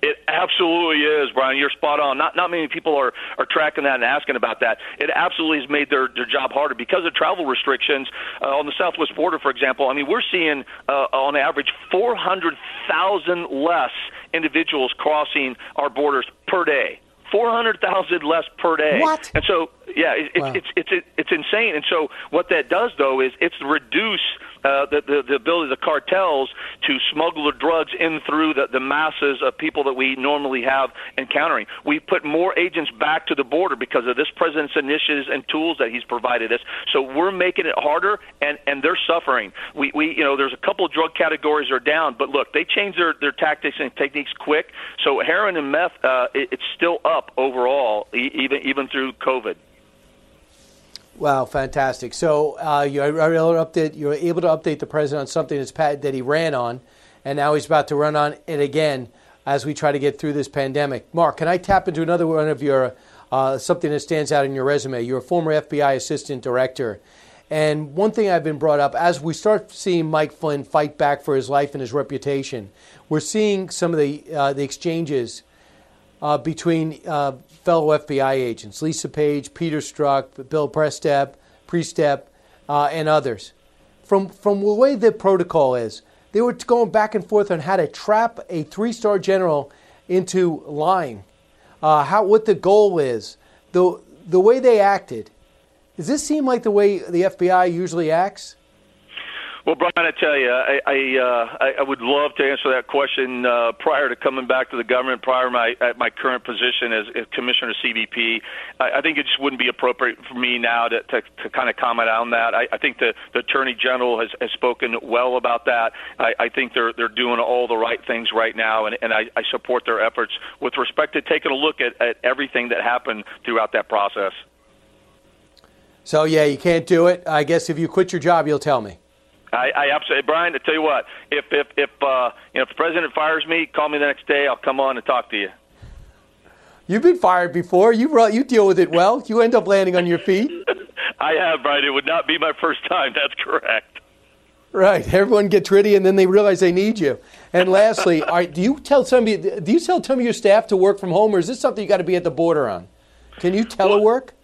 Speaker 39: It absolutely is, Brian. You're spot on. Not not many people are are tracking that and asking about that. It absolutely has made their their job harder because of travel restrictions uh, on the southwest border, for example. I mean, we're seeing uh, on average 400,000 less individuals crossing our borders per day. 400,000 less per day.
Speaker 1: What?
Speaker 39: And so, yeah, it,
Speaker 1: Wow.
Speaker 39: it's, it's it's it's insane. And so, what that does though is it's reduce uh, the, the the ability of the cartels to smuggle the drugs in through the, the masses of people that we normally have encountering. We put more agents back to the border because of this president's initiatives and tools that he's provided us. So we're making it harder, and and they're suffering. We we you know there's a couple of drug categories are down, but look, they change their their tactics and techniques quick. So heroin and meth, uh, it, it's still up overall, e- even even through COVID.
Speaker 1: Wow, fantastic! So uh, to update. You're able to update the president on something that's that he ran on, and now he's about to run on it again as we try to get through this pandemic. Mark, can I tap into another one of your uh, something that stands out in your resume? You're a former FBI assistant director, and one thing I've been brought up as we start seeing Mike Flynn fight back for his life and his reputation, we're seeing some of the uh, the exchanges uh, between uh, fellow FBI agents, Lisa Page, Peter Strzok, Bill Prestep, Priestap, uh, and others. From from the way the protocol is, they were going back and forth on how to trap a three-star general into lying, uh, how what the goal is, the the way they acted. Does this seem like the way the FBI usually acts?
Speaker 39: Well, Brian, I tell you, I I, uh, I, I would love to answer that question uh, prior to coming back to the government, prior to my at my current position as, as commissioner CBP. I, I think it just wouldn't be appropriate for me now to, to, to kind of comment on that. I, I think the, the attorney general has, has spoken well about that. I, I think they're they're doing all the right things right now, and, and I, I support their efforts with respect to taking a look at, at everything that happened throughout that process.
Speaker 1: So yeah, you can't do it. I guess if you quit your job, you'll tell me.
Speaker 39: I, I absolutely, Brian. I tell you what, if if if uh, you know if the president fires me, call me the next day. I'll come on and talk to you.
Speaker 1: You've been fired before. You you deal with it well. You end up landing on your feet.
Speaker 39: I have, Brian. It would not be my first time. That's correct.
Speaker 1: Right. Everyone gets ready, and then they realize they need you. And lastly, all right, do you tell some of you, do you tell some of your staff to work from home, or is this something you got to be at the border on? Can you telework?
Speaker 39: Uh,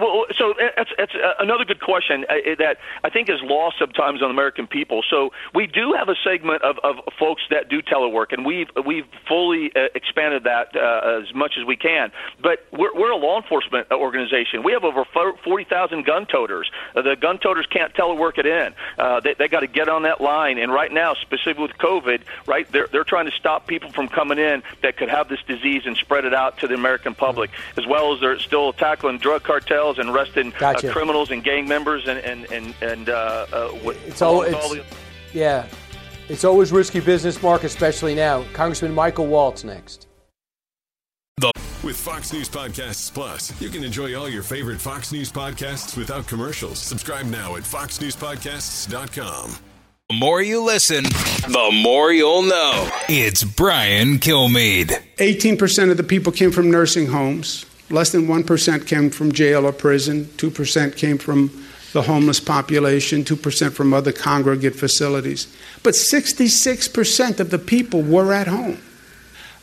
Speaker 39: well, so that's, that's another good question uh, that I think is lost sometimes on American people. So we do have a segment of, of folks that do telework, and we've we've fully uh, expanded that uh, as much as we can. But we're, we're a law enforcement organization. We have over forty thousand gun toters. Uh, the gun toters can't telework it in. Uh, they they got to get on that line. And right now, specifically with COVID, right, they're they're trying to stop people from coming in that could have this disease and spread it out to the American public, as well as they're still tackling drug cartels cartels and arresting uh, gotcha. uh, criminals and gang members and and and, and uh, uh,
Speaker 1: it's all, it's, all the- yeah, it's always risky business, Mark, especially now. Congressman Michael Waltz next.
Speaker 2: The- With Fox News Podcasts Plus, you can enjoy all your favorite Fox News podcasts without commercials. Subscribe now at foxnewspodcasts.com.
Speaker 21: The more you listen, the more you'll know. It's Brian Kilmeade.
Speaker 29: 18% of the people came from nursing homes. Less than 1% came from jail or prison, 2% came from the homeless population, 2% from other congregate facilities. But 66% of the people were at home,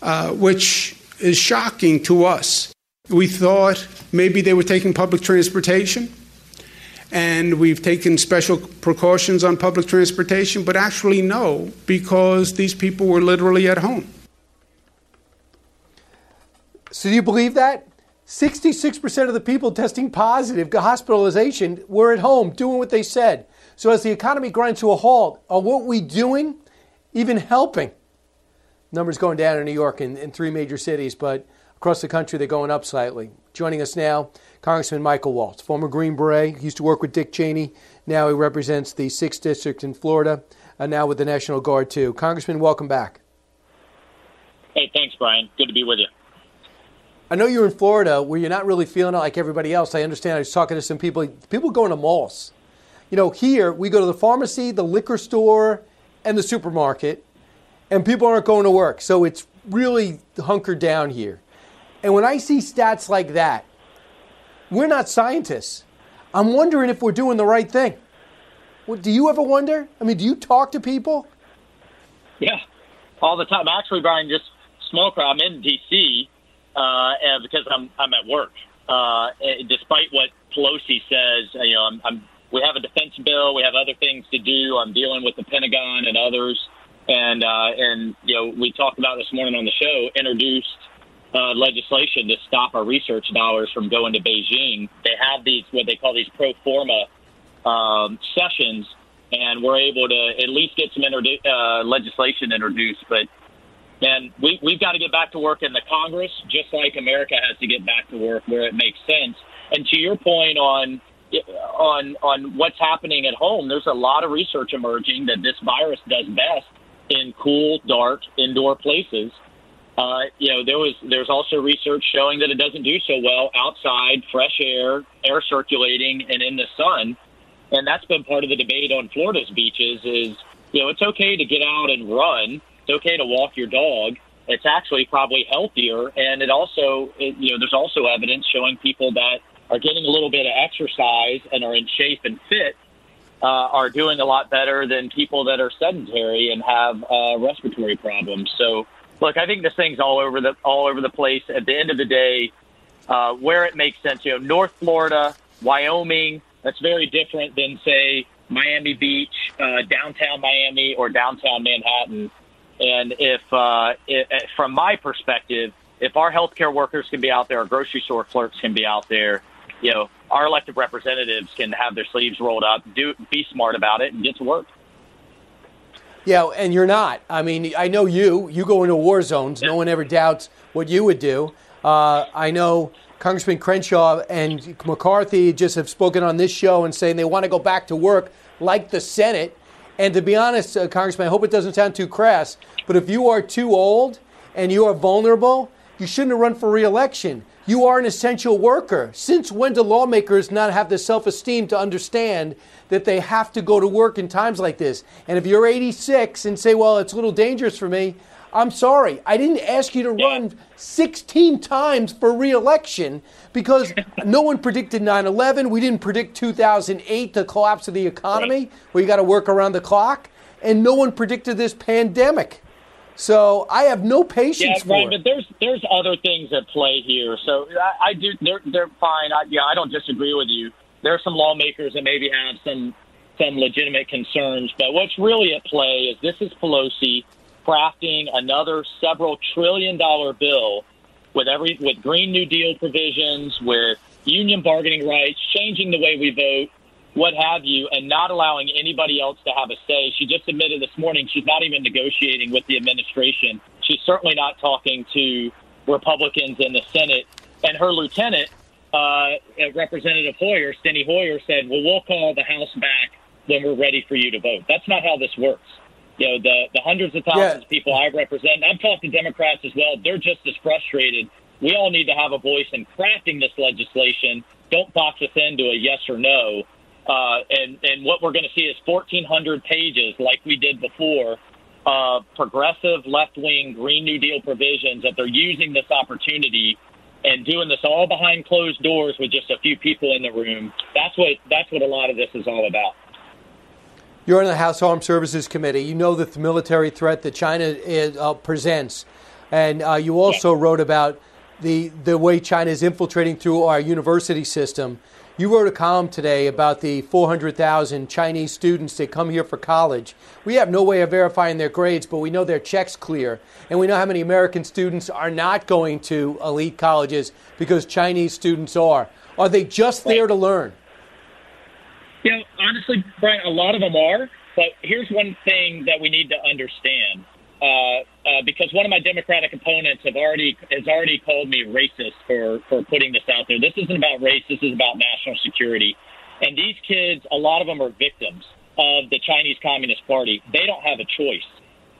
Speaker 29: uh, which is shocking to us. We thought maybe they were taking public transportation, and we've taken special precautions on public transportation, but actually, no, because these people were literally at home.
Speaker 1: So, do you believe that? 66% of the people testing positive, hospitalization, were at home doing what they said. So as the economy grinds to a halt, are what we doing even helping? Numbers going down in New York in, in three major cities, but across the country they're going up slightly. Joining us now, Congressman Michael Waltz, former Green Beret, he used to work with Dick Cheney. Now he represents the 6th District in Florida, and now with the National Guard too. Congressman, welcome back.
Speaker 40: Hey, thanks, Brian. Good to be with you.
Speaker 1: I know you're in Florida where you're not really feeling it like everybody else. I understand. I was talking to some people. People going to malls. You know, here we go to the pharmacy, the liquor store, and the supermarket, and people aren't going to work. So it's really hunkered down here. And when I see stats like that, we're not scientists. I'm wondering if we're doing the right thing. Do you ever wonder? I mean, do you talk to people?
Speaker 40: Yeah, all the time. Actually, Brian, just crowd. I'm in D.C uh, because I'm I'm at work. Uh, despite what Pelosi says, you know, I'm, I'm we have a defense bill, we have other things to do. I'm dealing with the Pentagon and others, and uh, and you know, we talked about this morning on the show, introduced uh, legislation to stop our research dollars from going to Beijing. They have these what they call these pro forma um, sessions, and we're able to at least get some introdu- uh, legislation introduced, but and we, we've got to get back to work in the Congress, just like America has to get back to work where it makes sense. And to your point on on on what's happening at home, there's a lot of research emerging that this virus does best in cool, dark, indoor places. Uh, you know, there was there's also research showing that it doesn't do so well outside, fresh air, air circulating, and in the sun. And that's been part of the debate on Florida's beaches. Is you know, it's okay to get out and run it's okay to walk your dog. It's actually probably healthier, and it also, it, you know, there's also evidence showing people that are getting a little bit of exercise and are in shape and fit uh, are doing a lot better than people that are sedentary and have uh, respiratory problems. So, look, I think this thing's all over the all over the place. At the end of the day, uh, where it makes sense, you know, North Florida, Wyoming, that's very different than say Miami Beach, uh, downtown Miami, or downtown Manhattan. And if, uh, from my perspective, if our healthcare workers can be out there, our grocery store clerks can be out there, you know, our elected representatives can have their sleeves rolled up, do be smart about it, and get to work.
Speaker 1: Yeah, and you're not. I mean, I know you. You go into war zones. Yeah. No one ever doubts what you would do. Uh, I know Congressman Crenshaw and McCarthy just have spoken on this show and saying they want to go back to work like the Senate. And to be honest, uh, Congressman, I hope it doesn't sound too crass, but if you are too old and you are vulnerable, you shouldn't have run for reelection. You are an essential worker. Since when do lawmakers not have the self esteem to understand that they have to go to work in times like this? And if you're 86 and say, well, it's a little dangerous for me, I'm sorry. I didn't ask you to run 16 times for reelection because no one predicted 9 11. We didn't predict 2008, the collapse of the economy, where you got to work around the clock. And no one predicted this pandemic. So I have no patience
Speaker 40: yeah,
Speaker 1: for
Speaker 40: right, but there's there's other things at play here. So I, I do they're they're fine. I, yeah, I don't disagree with you. There are some lawmakers that maybe have some some legitimate concerns, but what's really at play is this is Pelosi crafting another several trillion dollar bill with every with Green New Deal provisions, with union bargaining rights, changing the way we vote, what have you, and not allowing anybody else to have a say. She just admitted this morning she's not even negotiating with the administration. She's certainly not talking to Republicans in the Senate. And her lieutenant, uh, Representative Hoyer, Steny Hoyer, said, "Well, we'll call the House back when we're ready for you to vote." That's not how this works. You know, the the hundreds of thousands of people I represent, I've talked to Democrats as well. They're just as frustrated. We all need to have a voice in crafting this legislation. Don't box us into a yes or no. Uh, and and what we're going to see is 1,400 pages, like we did before, uh, progressive left wing Green New Deal provisions that they're using this opportunity and doing this all behind closed doors with just a few people in the room. That's what that's what a lot of this is all about.
Speaker 1: You're on the House Armed Services Committee. You know the military threat that China is, uh, presents, and uh, you also wrote about the the way China is infiltrating through our university system. You wrote a column today about the 400,000 Chinese students that come here for college. We have no way of verifying their grades, but we know their checks clear. And we know how many American students are not going to elite colleges because Chinese students are. Are they just there to learn?
Speaker 40: You know, honestly, Brian, a lot of them are. But here's one thing that we need to understand. Uh, uh, because one of my Democratic opponents have already has already called me racist for for putting this out there. This isn't about race. This is about national security. And these kids, a lot of them are victims of the Chinese Communist Party. They don't have a choice.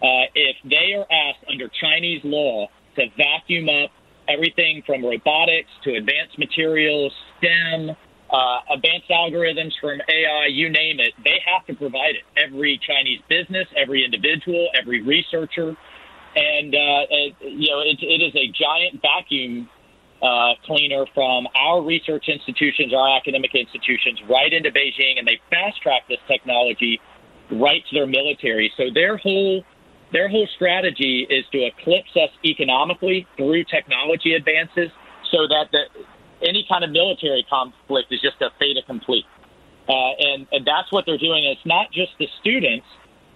Speaker 40: Uh, if they are asked under Chinese law to vacuum up everything from robotics to advanced materials, STEM, uh, advanced algorithms from AI, you name it, they have to provide it. Every Chinese business, every individual, every researcher. And, uh, it, you know, it, it is a giant vacuum uh, cleaner from our research institutions, our academic institutions, right into Beijing, and they fast track this technology right to their military. So their whole their whole strategy is to eclipse us economically through technology advances, so that the, any kind of military conflict is just a fait accompli. Uh, and, and that's what they're doing. It's not just the students,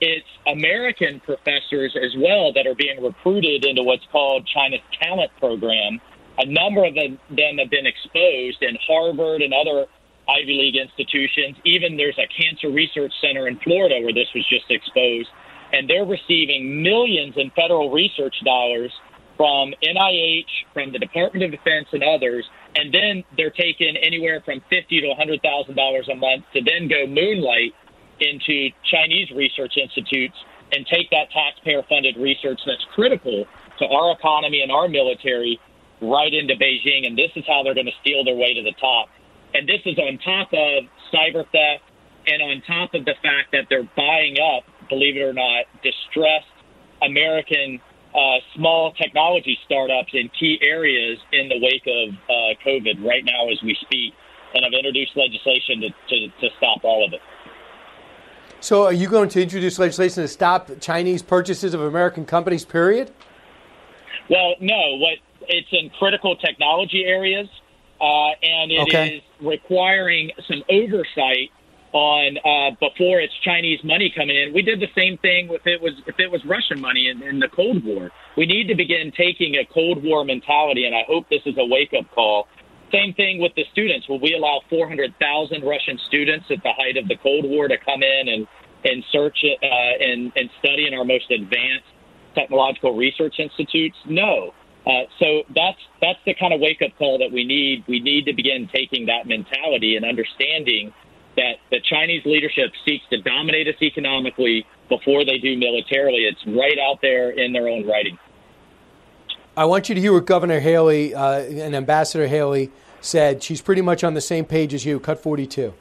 Speaker 40: it's American professors as well that are being recruited into what's called China's talent program. A number of them, them have been exposed in Harvard and other Ivy League institutions. Even there's a cancer research center in Florida where this was just exposed. And they're receiving millions in federal research dollars from NIH, from the Department of Defense, and others, and then they're taking anywhere from fifty to hundred thousand dollars a month to then go moonlight into Chinese research institutes and take that taxpayer-funded research that's critical to our economy and our military right into Beijing, and this is how they're going to steal their way to the top. And this is on top of cyber theft and on top of the fact that they're buying up, believe it or not, distressed American uh, small technology startups in key areas in the wake of uh, COVID right now as we speak. And I've introduced legislation to, to, to stop all of it.
Speaker 1: So, are you going to introduce legislation to stop Chinese purchases of American companies, period?
Speaker 40: Well, no. What It's in critical technology areas, uh, and it
Speaker 1: Okay.
Speaker 40: is requiring some oversight on uh, before it's Chinese money coming in. We did the same thing if it was if it was Russian money in, in the Cold War. We need to begin taking a Cold War mentality, and I hope this is a wake up call. Same thing with the students. Will we allow 400,000 Russian students at the height of the Cold War to come in and and search it uh, and and study in our most advanced technological research institutes? No. Uh, so that's that's the kind of wake up call that we need. We need to begin taking that mentality and understanding that the Chinese leadership seeks to dominate us economically before they do militarily. It's right out there in their own writing.
Speaker 1: I want you to hear what Governor Haley uh, and Ambassador Haley said. She's pretty much on the same page as you. Cut 42.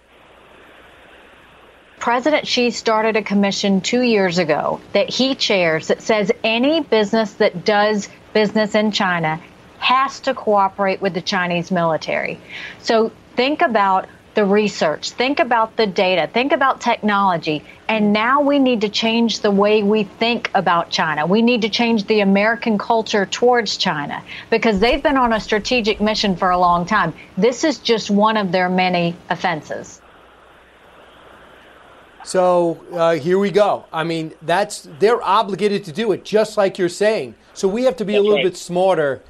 Speaker 41: President Xi started a commission two years ago that he chairs that says any business that does business in China has to cooperate with the Chinese military. So think about the research, think about the data, think about technology. And now we need to change the way we think about China. We need to change the American culture towards China because they've been on a strategic mission for a long time. This is just one of their many offenses.
Speaker 1: So uh, here we go. I mean, that's they're obligated to do it, just like you're saying. So we have to be a little
Speaker 40: right.
Speaker 1: bit smarter.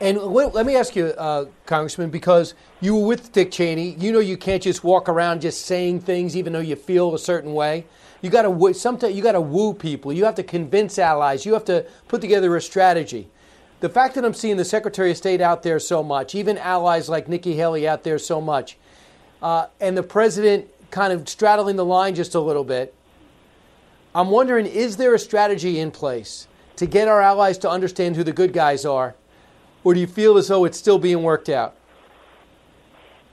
Speaker 1: And let, let me ask you, uh, Congressman, because you were with Dick Cheney, you know you can't just walk around just saying things, even though you feel a certain way. You got to sometimes you got to woo people. You have to convince allies. You have to put together a strategy. The fact that I'm seeing the Secretary of State out there so much, even allies like Nikki Haley out there so much, uh, and the president kind of straddling the line just a little bit. I'm wondering is there a strategy in place to get our allies to understand who the good guys are? Or do you feel as though it's still being worked out?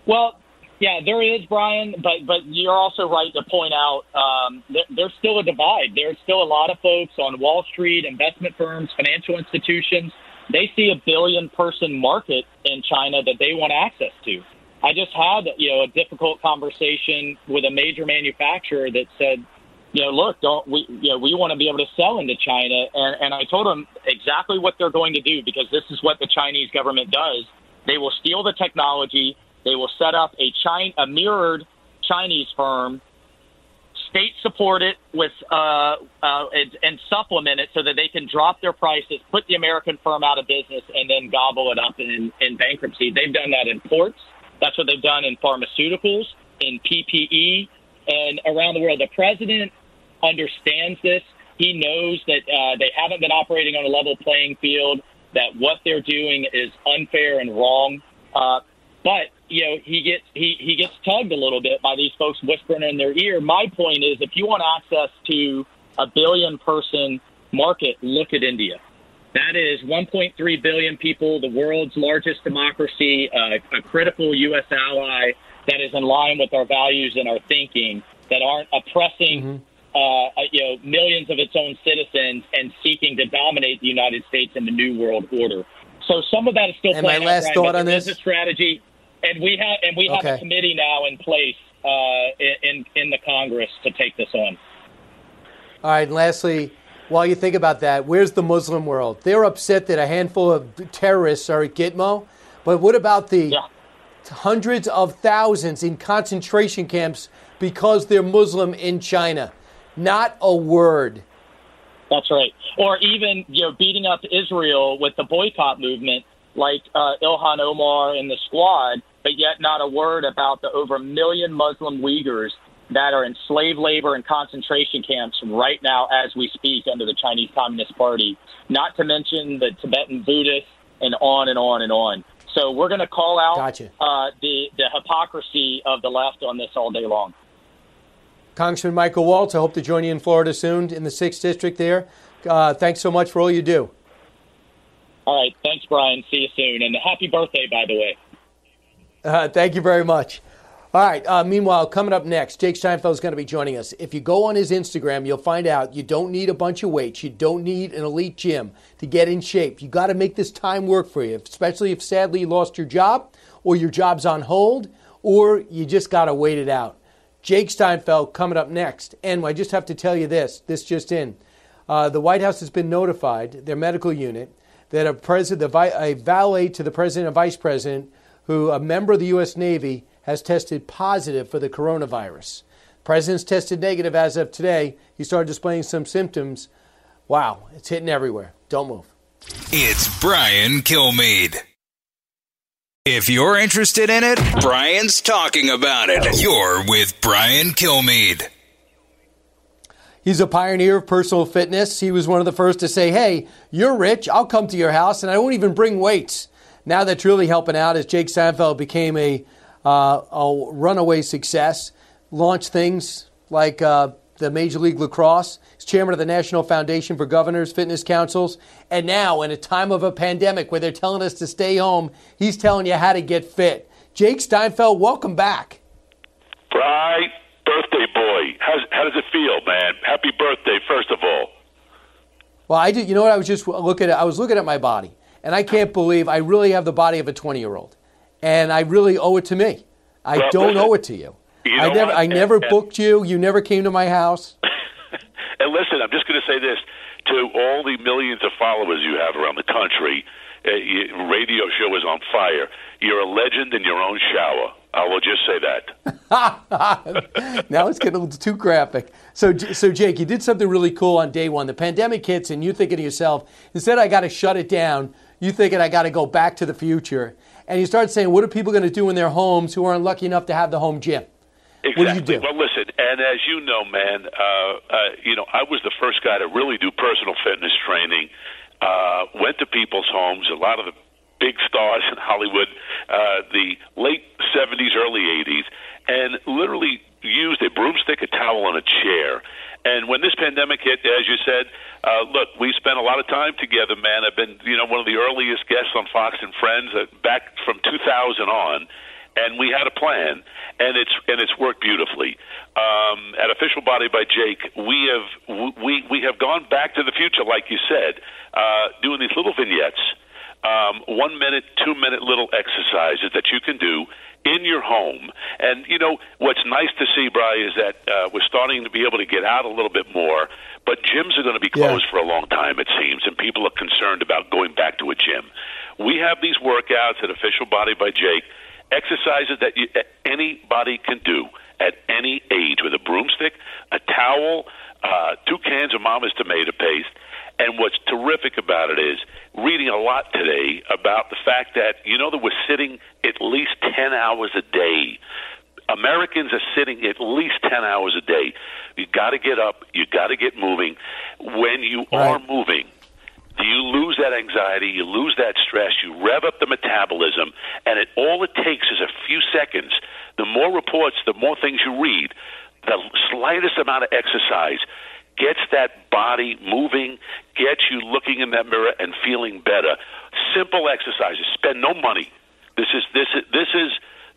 Speaker 40: Well, yeah, there is, Brian, but but you're also right to point out um, there, there's still a divide. There's still a lot of folks on Wall Street, investment firms, financial institutions. They see a billion person market in China that they want access to. I just had you know a difficult conversation with a major manufacturer that said, you know, look, don't we you know we want to be able to sell into China, and and I told them exactly what they're going to do because this is what the Chinese government does. They will steal the technology. They will set up a China a mirrored Chinese firm, state support it with uh, uh, and, and supplement it so that they can drop their prices, put the American firm out of business, and then gobble it up in, in bankruptcy. They've done that in ports. That's what they've done in pharmaceuticals, in PPE, and around the world. The president understands this. He knows that uh, they haven't been operating on a level playing field, that what they're doing is unfair and wrong. Uh, but you know, he gets he he gets tugged a little bit by these folks whispering in their ear. My point is, if you want access to a billion person market, look at India. That is 1.3 billion people, the world's largest democracy, uh, a critical U.S. ally that is in line with our values and our thinking, that aren't oppressing, uh, you know, millions of its own citizens and seeking to dominate the United States in the new world order. So some of that is still
Speaker 1: And my
Speaker 40: playing
Speaker 1: last
Speaker 40: out.
Speaker 1: thought
Speaker 40: Brian, but
Speaker 1: on
Speaker 40: is
Speaker 1: this?
Speaker 40: strategy, and we have and we have
Speaker 1: Okay.
Speaker 40: a committee now in place uh, in in the Congress to take this on.
Speaker 1: All right, and lastly, while you think about that, where's the Muslim world? They're upset that a handful of terrorists are at Gitmo, but what about the hundreds of thousands in concentration camps because they're Muslim in China? Not a word.
Speaker 40: That's right. Or even you know beating up Israel with the boycott movement, like uh, Ilhan Omar and the Squad, but yet not a word about the over a million Muslim Uyghurs that are in slave labor and concentration camps right now as we speak under the Chinese Communist Party. Not to mention the Tibetan Buddhists and on and on and on. So we're going to call out uh, the the hypocrisy of the left on this all day long.
Speaker 1: Congressman Michael Waltz, I hope to join you in Florida soon in the 6th District there. Uh, thanks so much for all you do.
Speaker 40: All right, thanks, Brian. See you soon, and happy birthday, by the way.
Speaker 1: Uh, thank you very much. All right. Uh, meanwhile, coming up next, Jake Steinfeld is going to be joining us. If you go on his Instagram, you'll find out you don't need a bunch of weights. You don't need an elite gym to get in shape. You got to make this time work for you, especially if sadly you lost your job or your job's on hold or you just got to wait it out. Jake Steinfeld coming up next. And I just have to tell you this this just in. Uh, the White House has been notified, their medical unit, that a, president, a valet to the president and vice president, who a member of the U.S. Navy, has tested positive for the coronavirus. President's tested negative as of today. He started displaying some symptoms. Wow, it's hitting everywhere. Don't move.
Speaker 21: It's Brian Kilmeade. If you're interested in it, Brian's talking about it. You're with Brian Kilmeade.
Speaker 1: He's a pioneer of personal fitness. He was one of the first to say, Hey, you're rich. I'll come to your house and I won't even bring weights. Now that's really helping out as Jake Steinfeld became a, uh, a runaway success, launched things like uh, the Major League Lacrosse. Chairman of the National Foundation for Governors Fitness Councils. And now, in a time of a pandemic where they're telling us to stay home, he's telling you how to get fit. Jake Steinfeld, welcome back.
Speaker 42: Right, birthday boy. How's, how does it feel, man? Happy birthday, first of all.
Speaker 1: Well, I did. You know what? I was just looking at. I was looking at my body, and I can't believe I really have the body of a 20 year old, and I really owe it to me. I
Speaker 42: Well,
Speaker 1: don't
Speaker 42: listen,
Speaker 1: owe it to you.
Speaker 42: you
Speaker 1: I never,
Speaker 42: what?
Speaker 1: I never booked you. You never came to my house.
Speaker 42: And listen, I'm just going to say this to all the millions of followers you have around the country. Uh, your radio show is on fire. You're a legend in your own shower. I will just say that.
Speaker 1: now it's getting a little too graphic. So, so Jake, you did something really cool on day one. The pandemic hits, and you're thinking to yourself, instead I got to shut it down. You thinking I got to go back to the future, and you start saying, what are people going to do in their homes who aren't lucky enough to have the home gym?
Speaker 42: Exactly.
Speaker 1: What do you do?
Speaker 42: Well, listen, and as you know, man, uh, uh, you know, I was the first guy to really do personal fitness training. Uh, went to people's homes. A lot of the big stars in Hollywood, uh, the late '70s, early '80s, and literally used a broomstick, a towel, and a chair. And when this pandemic hit, as you said, uh, look, we spent a lot of time together, man. I've been, you know, one of the earliest guests on Fox and Friends uh, back from 2000 on and we had a plan, and it's and it's worked beautifully. Um, at official body by Jake, we have we we have gone back to the future, like you said, uh, doing these little vignettes, um, one minute, two minute little exercises that you can do in your home. And you know what's nice to see, Brian, is that uh, we're starting to be able to get out a little bit more. But gyms are going to be closed for a long time, it seems, and people are concerned about going back to a gym. We have these workouts at official body by Jake exercises that you, anybody can do at any age with a broomstick, a towel, uh, two cans of Mama's tomato paste. And what's terrific about it is reading a lot today about the fact that, you know, that we're sitting at least 10 hours a day. Americans are sitting at least 10 hours a day. You got to get up, you got to get moving. When you are moving, you lose that anxiety, you lose that stress, you rev up the metabolism, and it all it takes is a few seconds. The more reports, the more things you read, the slightest amount of exercise gets that body moving, gets you looking in that mirror and feeling better. Simple exercises. Spend no money. This is this is this is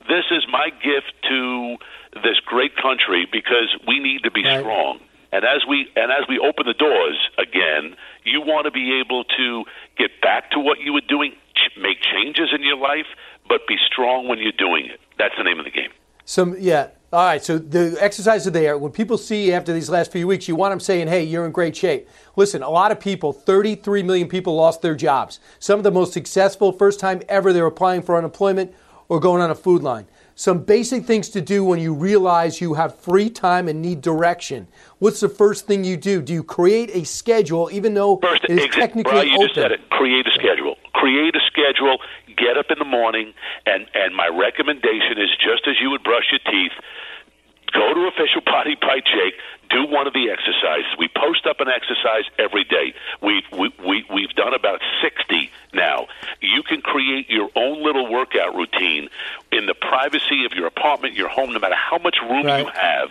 Speaker 42: this is my gift to this great country because we need to be strong. And as we and as we open the doors again, you want to be able to get back to what you were doing, make changes in your life, but be strong when you're doing it. That's the name of the game.
Speaker 1: Some, yeah. All right. So the exercises there. When people see after these last few weeks, you want them saying, "Hey, you're in great shape." Listen, a lot of people, 33 million people, lost their jobs. Some of the most successful, first time ever, they're applying for unemployment or going on a food line. Some basic things to do when you realize you have free time and need direction. What's the first thing you do? Do you create a schedule, even though
Speaker 42: First,
Speaker 1: it is
Speaker 42: exa-
Speaker 1: technically
Speaker 42: Brian, you
Speaker 1: open?
Speaker 42: just said it. Create a schedule. Create a schedule. Get up in the morning, and and my recommendation is just as you would brush your teeth. Go to official body by Jake. Do one of the exercises. We post up an exercise every day. We've we, we we've done about sixty now. You can create your own little workout routine in the privacy of your apartment, your home, no matter how much room you have.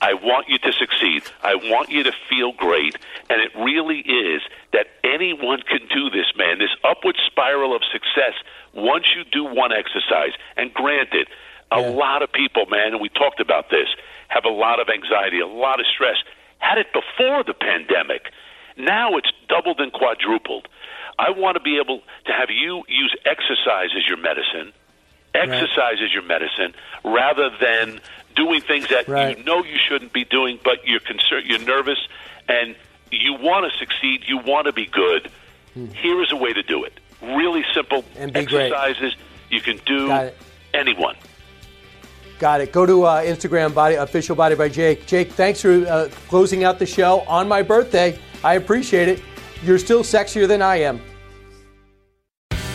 Speaker 42: I want you to succeed. I want you to feel great. And it really is that anyone can do this, man. This upward spiral of success once you do one exercise. And granted, a lot of people, man, and we talked about this, have a lot of anxiety, a lot of stress. Had it before the pandemic. Now it's doubled and quadrupled. I want to be able to have you use exercise as your medicine, exercise as your medicine, rather than doing things that you know you shouldn't be doing, but you're concerned, you're nervous, and you want to succeed, you want to be good. Here is a way to do it. Really simple
Speaker 1: Hmm. And be great.
Speaker 42: exercises you can do anyone.
Speaker 1: Got it. Go to uh, Instagram, body official body by Jake. Jake, thanks for uh, closing out the show on my birthday. I appreciate it. You're still sexier than I am.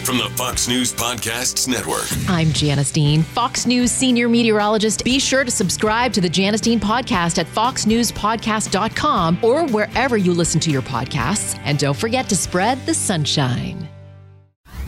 Speaker 2: From the Fox News Podcasts Network.
Speaker 43: I'm Janice Dean, Fox News senior meteorologist. Be sure to subscribe to the Janice Dean podcast at foxnewspodcast.com or wherever you listen to your podcasts. And don't forget to spread the sunshine.